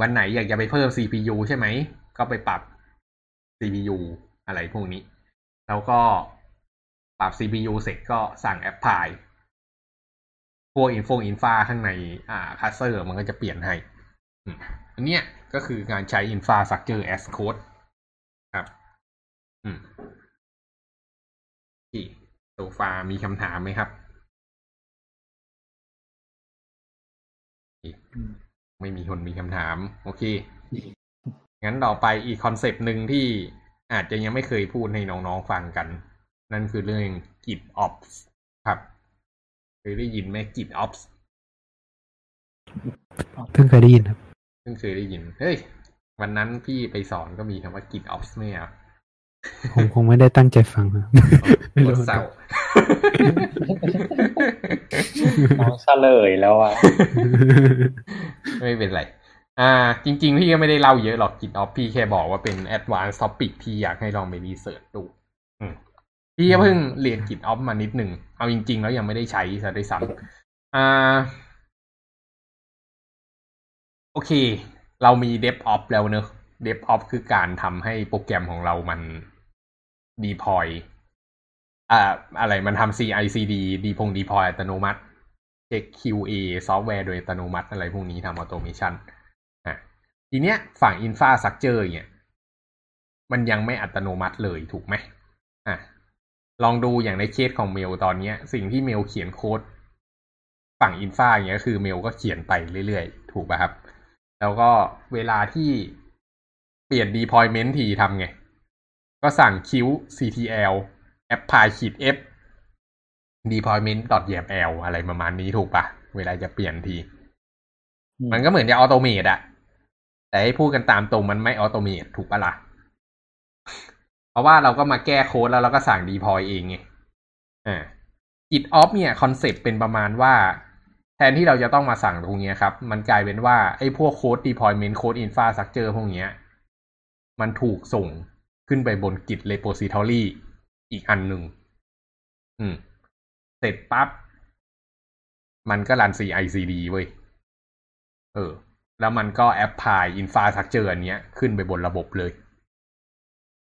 วันไหนอยากจะไปเพิ่ม CPU ใช่ไหม ก็ไปปรับ CPU อะไรพวกนี้ แล้วก็ ปรับ CPU เสร็จก็สั่ง apply พวก info infra ข้างในอ่า cluster มันก็จะเปลี่ยนให้อันเนี้ยก็คือการใช้ infrastructure as code ครับ อืมที่โซฟามีคำถามไหมครับ ไม่มีคนมีคำถาม โอเค งั้นต่อไปอีกคอนเซปต์หนึ่งที่อาจจะยังไม่เคยพูดให้น้องๆฟังกัน นั่นคือเรื่อง Git Ops ครับเคยได้ยินไหม Git Ops เพิ่งเคยได้ยินครับเพิ่งเคยได้ยิน เฮ้ย วันนั้นพี่ไปสอนก็มีคำว่า Git Ops ไม่อะผมคงไม่ได้ตั้งใจฟังครับไม่โครู้ตรเศร้าน้องเฉลยแล้วอะ ไม่เป็นไร อ่า จริง ๆ พี่ก็ไม่ได้เล่าเยอะหรอก Git Ops พี่แค่บอกว่าเป็น advanced topic ที่อยากให้ลองไปรีเสิร์ชดู อืม พี่ก็เพิ่งเรียน Git Ops มานิดหนึ่ง เอาจริง ๆ แล้วยังไม่ได้ใช้ซะด้วยซ้ำอ่า โอเค เรามี DevOps แล้วเนอะ DevOps คือการทำให้โปรแกรมของเรามัน deploy อ่า อะไรมันทำ CI/CD deploy deploy อัตโนมัติ เช็ค QA ซอฟต์แวร์โดยอัตโนมัติอะไรพวกนี้ทำ automation อะทีเนี้ยฝั่ง Infrastructure เนี่ย มันยังไม่อัตโนมัติเลยถูกไหมอะ ลองดูอย่างในเคสของเมลตอนเนี้ย สิ่งที่เมลเขียนโค้ดฝั่ง infra อย่างเงี้ยคือเมลก็เขียนไปเรื่อยๆ ถูกป่ะครับ แล้วก็เวลาที่เปลี่ยน deployment ทีทำไง ก็สั่ง kube ctl apply ขีด f deployment yaml อะไรประมาณนี้ถูกปะเวลาจะเปลี่ยนทีอืมมันก็เหมือนจะ automate อะแต่ให้พูดกันตามตรงมันไม่ automate ถูกปะล่ะ เพราะว่าเราก็มาแก้โค้ดแล้วเราก็สั่ง deploy เองไงอ่า GitOps เนี่ย concept เป็นประมาณว่า แทนที่เราจะต้องมาสั่งตรงเนี้ยครับ มันกลายเป็นว่าไอ้พวกโค้ด deployment โค้ด infrastructure พวกเนี้ย มันถูกส่งขึ้นไปบน git repository อีกอันหนึ่งอืม เสร็จปั๊บ มันก็รัน CI/CD เว้ย เออ แล้วมันก็แอปพลาย infrastructure อันเนี้ย ขึ้นไปบนระบบเลย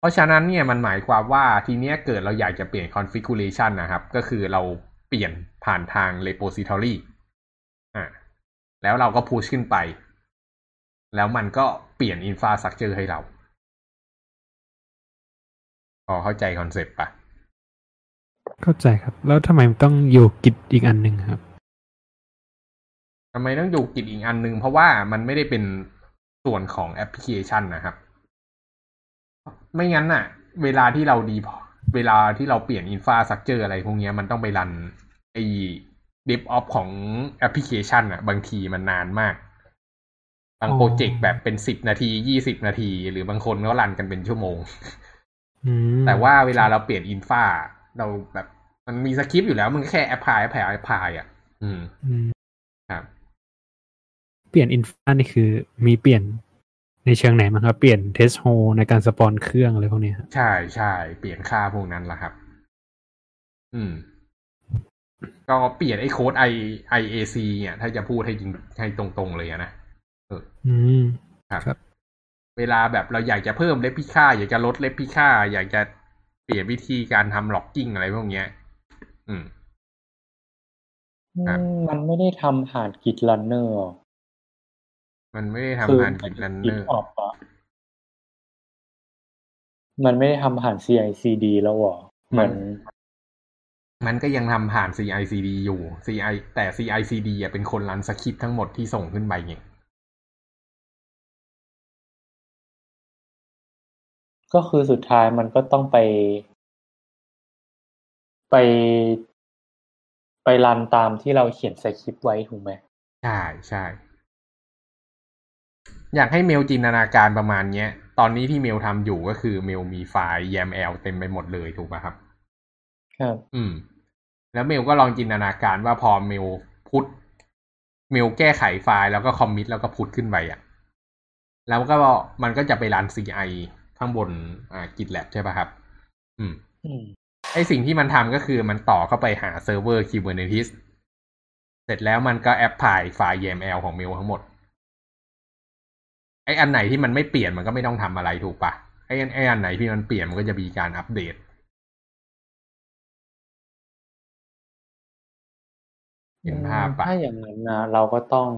ราะราะฉะนั้นเนี่ยมันหมายความว่าทีเนี้ยเกิดเราอยากจะเปลี่ยน configuration นะครับ ก็คือเราเปลี่ยนผ่านทาง repository อ่าแล้วเราก็ push ขึ้นไป แล้วมันก็เปลี่ยน infrastructure ให้เราพอเข้าใจ concept ปะเข้าใจครับ แล้วทำไมต้องอยู่ git อีกอันหนึ่งครับทำไมต้องอยู่ git อีกอันหนึ่งเพราะว่ามันไม่ได้เป็นส่วนของแอปพลิเคชันนะครับ ไม่งั้นน่ะ เวลาที่เรา deploy เวลาที่เราเปลี่ยน infra สักเจออะไรพวกนี้มันต้องไป runไอ้ DevOps ของแอปพลิเคชันอะ บางทีมันนานมาก บาง project แบบเป็นสิบนาทียี่สิบนาที หรือบางคนก็ run กันเป็นชั่วโมงแต่ว่าเวลาเราเปลี่ยน infra เราแบบมันมีสคริปต์อยู่แล้ว มันแค่ apply apply apply อะ อืมครับ เปลี่ยน infra นี่คือมีเปลี่ยน ในเชิงไหนมั้งครับ เปลี่ยน threshold ในการ spawn เครื่องอะไรพวกนี้ใช่ใช่เปลี่ยนค่าพวกนั้นแหละครับ อืม ก็เปลี่ยนไอ้โค้ดไอไอเอซีเนี่ย ถ้าจะพูดให้จริงให้ตรงๆเลยนะเอออืมครับ เวลาแบบเราอยากจะเพิ่ม replica อยากจะลด replica อยากจะเปลี่ยนวิธีการทำ logging อะไรพวกเนี้ย อืมมันไม่ได้ทำผ่าน git runner มันไม่ได้ทำผ่าน git runnerมันไม่ได้ทำผ่าน CI/CD แล้วหรอเหมือนมันก็ยังทำผ่าน CI/CD อยู่ CI แต่ CI/CD อะเป็นคนรันสคริปต์ทั้งหมดที่ส่งขึ้นไปไงก็คือสุดท้ายมันก็ต้องไป ไป ไปรันตามที่เราเขียนสคริปต์ไว้ถูกไหม ใช่ใช่ อยากให้เมลจินตนาการประมาณเนี้ย ตอนนี้ที่เมลทำอยู่ก็คือเมลมีไฟล์ YAML เต็มไปหมดเลยถูกป่ะครับ ครับ อืม แล้วเมลก็ลองจินตนาการว่าพอเมล push เมลแก้ไขไฟล์แล้วก็ commit แล้วก็ push ขึ้นไปอะ แล้วก็มันก็จะไปรัน CI ข้างบนอ่า GitLab ใช่ป่ะครับ อืมไอสิ่งที่มันทำก็คือมันต่อเข้าไปหาเซิร์ฟเวอร์ Kubernetes เสร็จแล้วมันก็ apply ไฟล์ YAML ของเมลทั้งหมด ไออันไหนที่มันไม่เปลี่ยนมันก็ไม่ต้องทำอะไรถูกปะไอไออันไหนที่มันเปลี่ยนมันก็จะมีการอัปเดต เห็นภาพปะถ้าอย่างนั้นนะเราก็ต้อง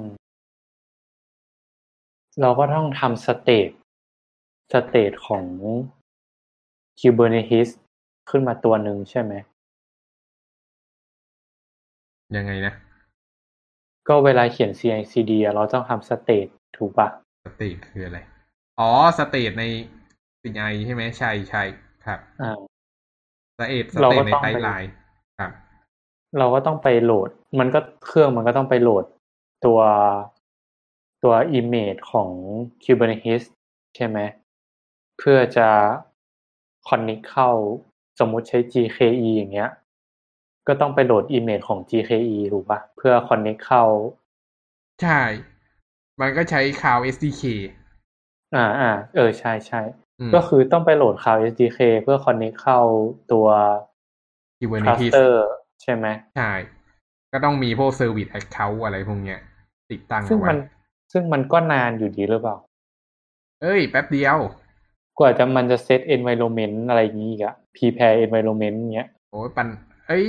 เราก็ต้องทำ stage stage ของ Kubernetes ขึ้นมาตัวหนึ่งใช่ไหมยังไงนะ ก็เวลาเขียน CI/CD เราต้องทำ stage ถูกปะ stage คืออะไร อ๋อ stage ใน CI ใช่ไหมใช่ใช่ครับอ่า stage stage ใน pipeline ครับ เราก็ต้องไปโหลด มันก็เครื่องมันก็ต้องไปโหลดตัวตัว image ของ Kubernetes ใช่ไหม เพื่อจะคอนเนคเข้าสมมุติใช้ GKE อย่างเงี้ย ก็ต้องไปโหลดอีเมลของ GKE ถูกปะเพื่อคอนเนคเข้า ใช่ มันก็ใช้ Cloud SDK อ่าอ่าเออใช่ใช่ก็คือต้องไปโหลด Cloud SDK เพื่อคอนเนคเข้าตัว Kubernetes ใช่ไหมใช่ ก็ต้องมีพวก Service Account อะไรพวกเนี้ย ติดตั้งซึ่งมันซึ่งมันก็นานอยู่ดีหรือเปล่า เอ้ย แป๊บเดียว กว่าจะมันจะเซต environment อะไรอย่างนี้อีกอะ prepare environment เงี้ยโอ้ยปัน เอ้ย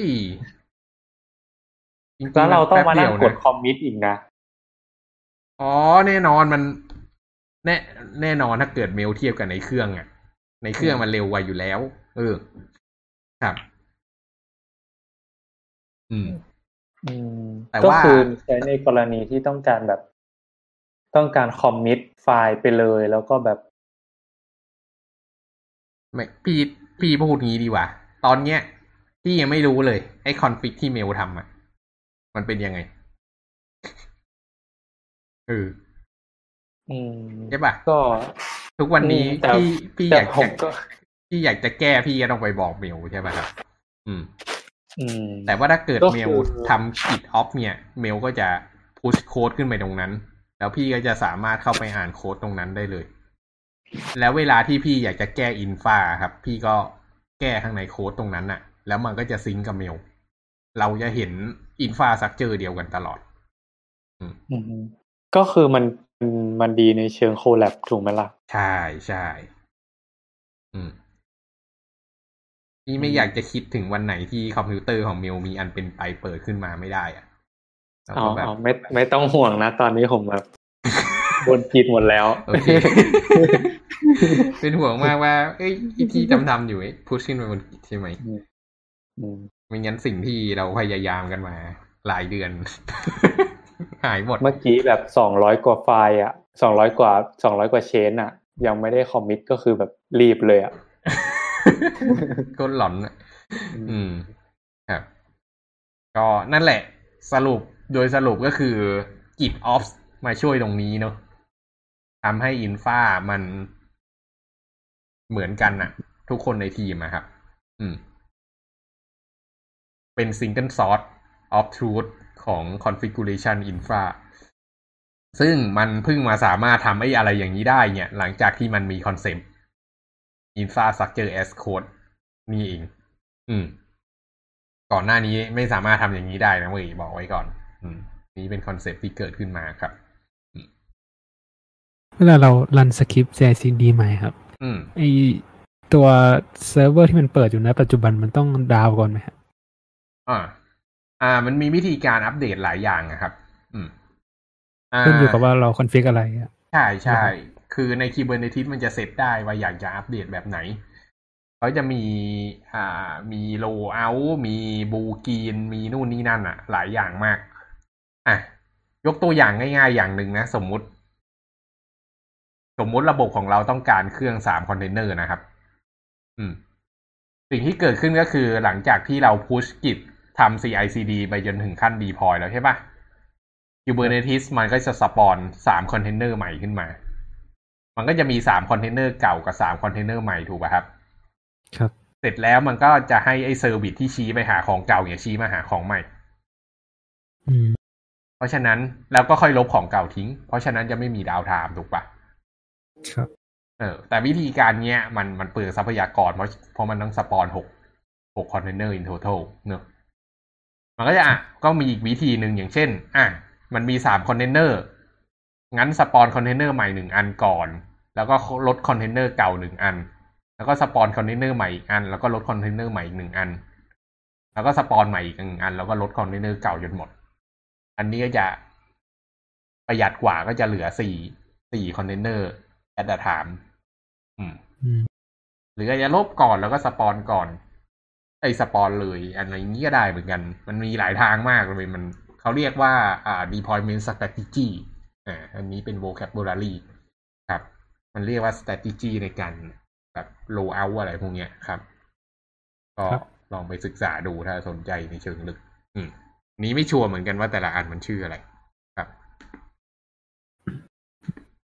แล้วเราต้องมานั่งกดคอมมิตอีกนะ อ๋อแน่นอนมันแน่แน่นอนถ้าเกิดเมลเทียบกับในเครื่องอะในเครื่องมันเร็วกว่าอยู่แล้ว เออ ครับ อืม อืมแต่ว่าคือใช้ในกรณีที่ต้องการแบบ ต้องการ commit ไฟล์ไปเลย แล้วก็แบบ ไม่พี่พี่พูดงี้ดีกว่า ตอนเนี้ยพี่ยังไม่รู้เลย ไอ้ config ที่เมลทำอะมันเป็นยังไง เออใช่ปะก็ ทุกวันนี้พี่พี่อยากจะพี่อยากจะแก้พี่ก็ต้องไปบอกเมลใช่ปะครับอืมอืมแต่ว่าถ้าเกิดเมลทำกิดออฟเนี่ย เมลก็จะพุชโค้ดขึ้นไปตรงนั้น แล้วพี่ก็จะสามารถเข้าไปอ่านโค้ดตรงนั้นได้เลย แล้วเวลาที่พี่อยากจะแก้อินฟาครับ พี่ก็แก้ข้างในโค้ดตรงนั้นน่ะ แล้วมันก็จะซิงกับเมล เราจะเห็นอินฟาสักเจอเดียวกันตลอด อืม ก็คือมันมันดีในเชิงโคแลบถูกไหมล่ะ ใช่ใช่อืมพี่ไม่อยากจะคิดถึงวันไหนที่คอมพิวเตอร์ของเมลมีอันเป็นไปเปิดขึ้นมาไม่ได้อะอ๋อไม่ไม่ต้องห่วงนะ ตอนนี้ผมแบบบนจิตหมดแล้ว โอเค เป็นห่วงมากว่า เอ้ยที่ทำทำอยู่พุชขึ้นไปบนจิตใช่ไหมไม่งั้นสิ่งที่เราพยายามกันมา หลายเดือน หายหมด เมื่อกี้แบบสองร้อยกว่าไฟล์อะสองร้อยกว่าสองร้อยกว่าเชนอะ ยังไม่ได้คอมมิตก็คือแบบรีบเลยอะก็หลอนอะอืมครับก็นั่นแหละ สรุปโดยสรุปก็คือกิบออฟมาช่วยตรงนี้เนาะทำให้อินฟามันเหมือนกันน่ะทุกคนในทีมอะครับ อืม เป็น single source of truth ของ configuration infra ซึ่งมันเพิ่งมาสามารถทำไอ้อะไรอย่างนี้ได้เนี่ย หลังจากที่มันมีคอนเซปต์ infrastructure as code นี่เอง อืม ก่อนหน้านี้ไม่สามารถทำอย่างนี้ได้นะเว้ยบอกไว้ก่อน อืม นี้เป็นคอนเซปต์ที่เกิดขึ้นมาครับเวลาเรา run สคริปต์ CI/CD ใหม่ครับอืมไอตัวเซิร์ฟเวอร์ที่มันเปิดอยู่นะปัจจุบันมันต้อง down ก่อนไหมครับอ่า อ่า มันมีวิธีการอัปเดตหลายอย่างนะครับ อืมขึ้นอยู่กับว่าเรา config อะไรอะใช่ใช่คือใน Kubernetes มันจะเซตได้ว่าอยากจะอัปเดตแบบไหนเขาจะมีอ่ามี rollout มี blue-green มีนู่นนี่นั่นอะหลายอย่างมาก อะ ยกตัวอย่างง่าย ๆ อย่างหนึ่งนะ สมมุติ สมมุติระบบของเราต้องการเครื่องสามคอนเทนเนอร์นะครับ อืม สิ่งที่เกิดขึ้นก็คือหลังจากที่เรา push Git ทำ CI/CD ไปจนถึงขั้น deploy แล้วใช่ปะ Kubernetes มันก็จะ spawn สามคอนเทนเนอร์ใหม่ขึ้นมา มันก็จะมีสามคอนเทนเนอร์เก่ากับสามคอนเทนเนอร์ใหม่ถูกป่ะครับ ครับ เสร็จแล้วมันก็จะให้ไอ้ service ที่ชี้ไปหาของเก่าเนี่ยชี้มาหาของใหม่อืมเพราะฉะนั้นแล้วก็ค่อยลบของเก่าทิ้ง เพราะฉะนั้นจะไม่มี downtime ถูกปะครับ เออ แต่วิธีการเนี้ยมันมันเปลืองทรัพยากรเพราะเพราะมันต้อง spawn หกหก container in total เนอะ มันก็จะอะก็มีอีกวิธีหนึ่งอย่างเช่น อะมันมีสามคอนเทนเนอร์งั้น spawn container ใหม่หนึ่งอันก่อน แล้วก็ลดคอนเทนเนอร์เก่าหนึ่งอัน แล้วก็ spawn container ใหม่อีกอัน แล้วก็ลดคอนเทนเนอร์ใหม่อีกหนึ่งอัน แล้วก็ spawn ใหม่อีกหนึ่งอัน แล้วก็ลดคอนเทนเนอร์เก่าจนหมด อันนี้ก็จะประหยัดกว่าก็จะเหลือสี่สี่ container at a time อืมหรือจะลบก่อนแล้วก็ spawn ก่อน ไอ้ spawn เลยอะไรอย่างนี้ก็ได้เหมือนกัน มันมีหลายทางมากเลยมันเขาเรียกว่าอ่า deployment strategy อ่าอันนี้เป็น vocabulary ครับ มันเรียกว่า strategy ในการแบบ roll out อะไรพวกเนี้ยครับ ก็ลองไปศึกษาดูถ้าสนใจในเชิงลึก อืมนี้ไม่ชัวร์เหมือนกันว่าแต่ละอันมันชื่ออะไร ครับ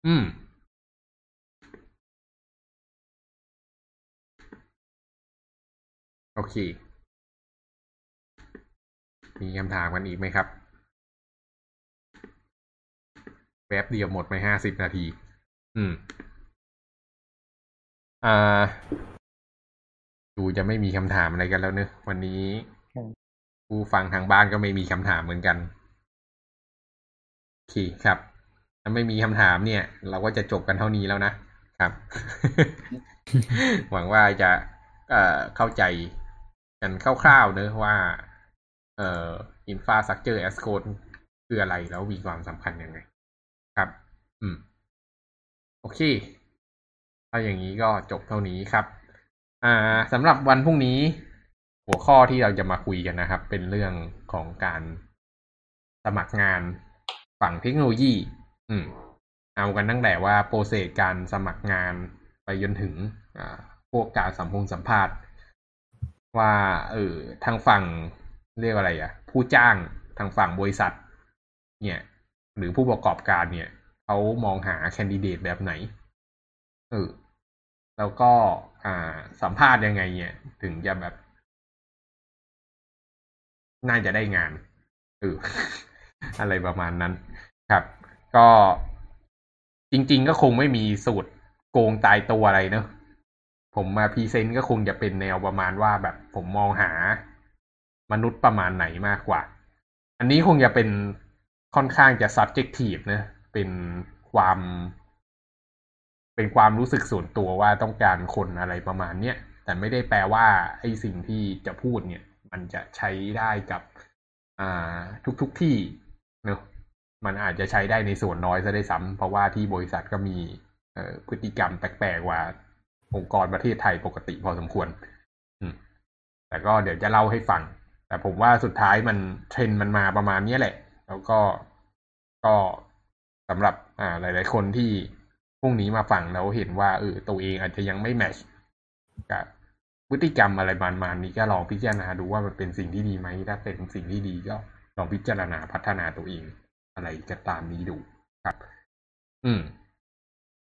อืม โอเค มีคำถามกันอีกไหมครับ แป๊บเดียวหมดไปห้าสิบนาที อืม อ่า ดูจะไม่มีคำถามอะไรกันแล้วเนอะวันนี้ผู้ฟังทางบ้านก็ไม่มีคำถามเหมือนกัน โอเคครับ ถ้าไม่มีคำถามเนี่ย เราก็จะจบกันเท่านี้แล้วนะครับ หวังว่าจะเข้าใจ กันคร่าวๆเนอะว่าเอ่อ infrastructure as code คืออะไรแล้วมีความสำคัญยังไง ครับ อืม โอเค ถ้าอย่างนี้ก็จบเท่านี้ครับ อ่าสำหรับวันพรุ่งนี้ หัวข้อที่เราจะมาคุยกันนะครับ เป็นเรื่องของการสมัครงานฝั่งเทคโนโลยี อืม เอากันตั้งแต่ว่าโปรเซสการสมัครงานไปจนถึง อ่า พวกการสัมพงสัมภาษณ์ ว่าเออทางฝั่งเรียกอะไรอะ่ะผู้จ้างทางฝั่งบริษัท เนี่ย หรือผู้ประกอบการเนี่ยเขามองหาแคนดิเดตแบบไหนเออแล้วก็อ่าสัมภาษณ์ยังไง เนี่ย ถึงจะแบบ น่าจะได้งานเอออะไรประมาณนั้น ครับ ก็จริง ๆ ก็คงไม่มีสูตรโกงตายตัวอะไรเนอะ ผมมา present ก็คงจะเป็นแนวประมาณว่าแบบผมมองหามนุษย์ประมาณไหนมากกว่า อันนี้คงจะเป็นค่อนข้างจะ subjective นะ เป็นความ เป็นความรู้สึกส่วนตัวว่าต้องการคนอะไรประมาณเนี้ย แต่ไม่ได้แปลว่าไอ้สิ่งที่จะพูดเนี่ย มันจะใช้ได้กับอ่าทุกๆทที่เนอะมันอาจจะใช้ได้ในส่วนน้อยซะได้ซ้ำเพราะว่าที่บริษัทก็มีเอ่อพฤติกรรมแปลกๆกว่า องค์กรประเทศไทยปกติพอสมควรแต่ก็เดี๋ยวจะเล่าให้ฟัง แต่ผมว่าสุดท้ายมันเทรนมันมาประมาณนี้แหละ แล้วก็ก็สำหรับอ่าหลาย ๆ คนที่พรุ่งนี้มาฟังแล้วเห็นว่าเออตัวเองอาจจะยังไม่แมชกับพฤติกรรมอะไรประมาณนี้ก็ลองพิจารณาดูว่ามันเป็นสิ่งที่ดีไหมถ้าเป็นสิ่งที่ดีก็ลองพิจารณาพัฒนาตัวเอง อะไรก็ตามนี้ดูครับ อืม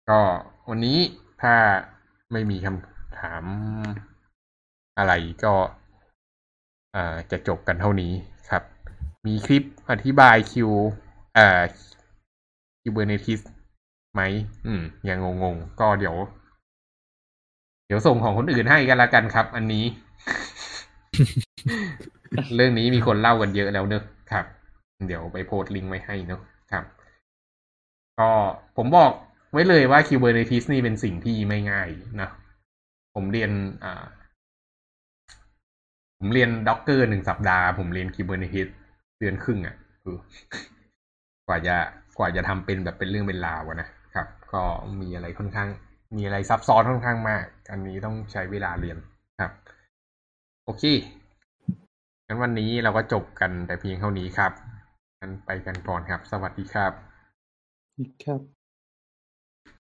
ก็วันนี้ถ้า ไม่มีคำถามอะไรก็จะจบกันเท่านี้ครับ มีคลิปอธิบายคิวอ่า Kubernetes ไหม อืม ยังงงๆ ก็เดี๋ยว เดี๋ยวส่งของคนอื่นให้กันละกันครับ อันนี้ เรื่องนี้มีคนเล่ากันเยอะแล้วเนอะครับ เดี๋ยวไปโพสต์ลิงก์ไว้ให้เนอะครับ ก็ผมบอก ไว้เลยว่า Kubernetes นี่เป็นสิ่งที่ไม่ง่ายนะ ผมเรียนอ่าผมเรียนด็อกเกอร์หนึ่งสัปดาห์ ผมเรียน Kubernetes เดือนครึ่งอะ่ะคือกว่าจะกว่าจะทำเป็นแบบเป็นเรื่องเป็นราวอะนะครับ ก็มีอะไรค่อนข้าง มีอะไรซับซ้อนค่อนข้างมาก อันนี้ต้องใช้เวลาเรียนครับ โอเคงั้นวันนี้เราก็จบกันแต่เพียงเท่านี้ครับงั้นไปกันก่อนครับ สวัสดีครับ ครับ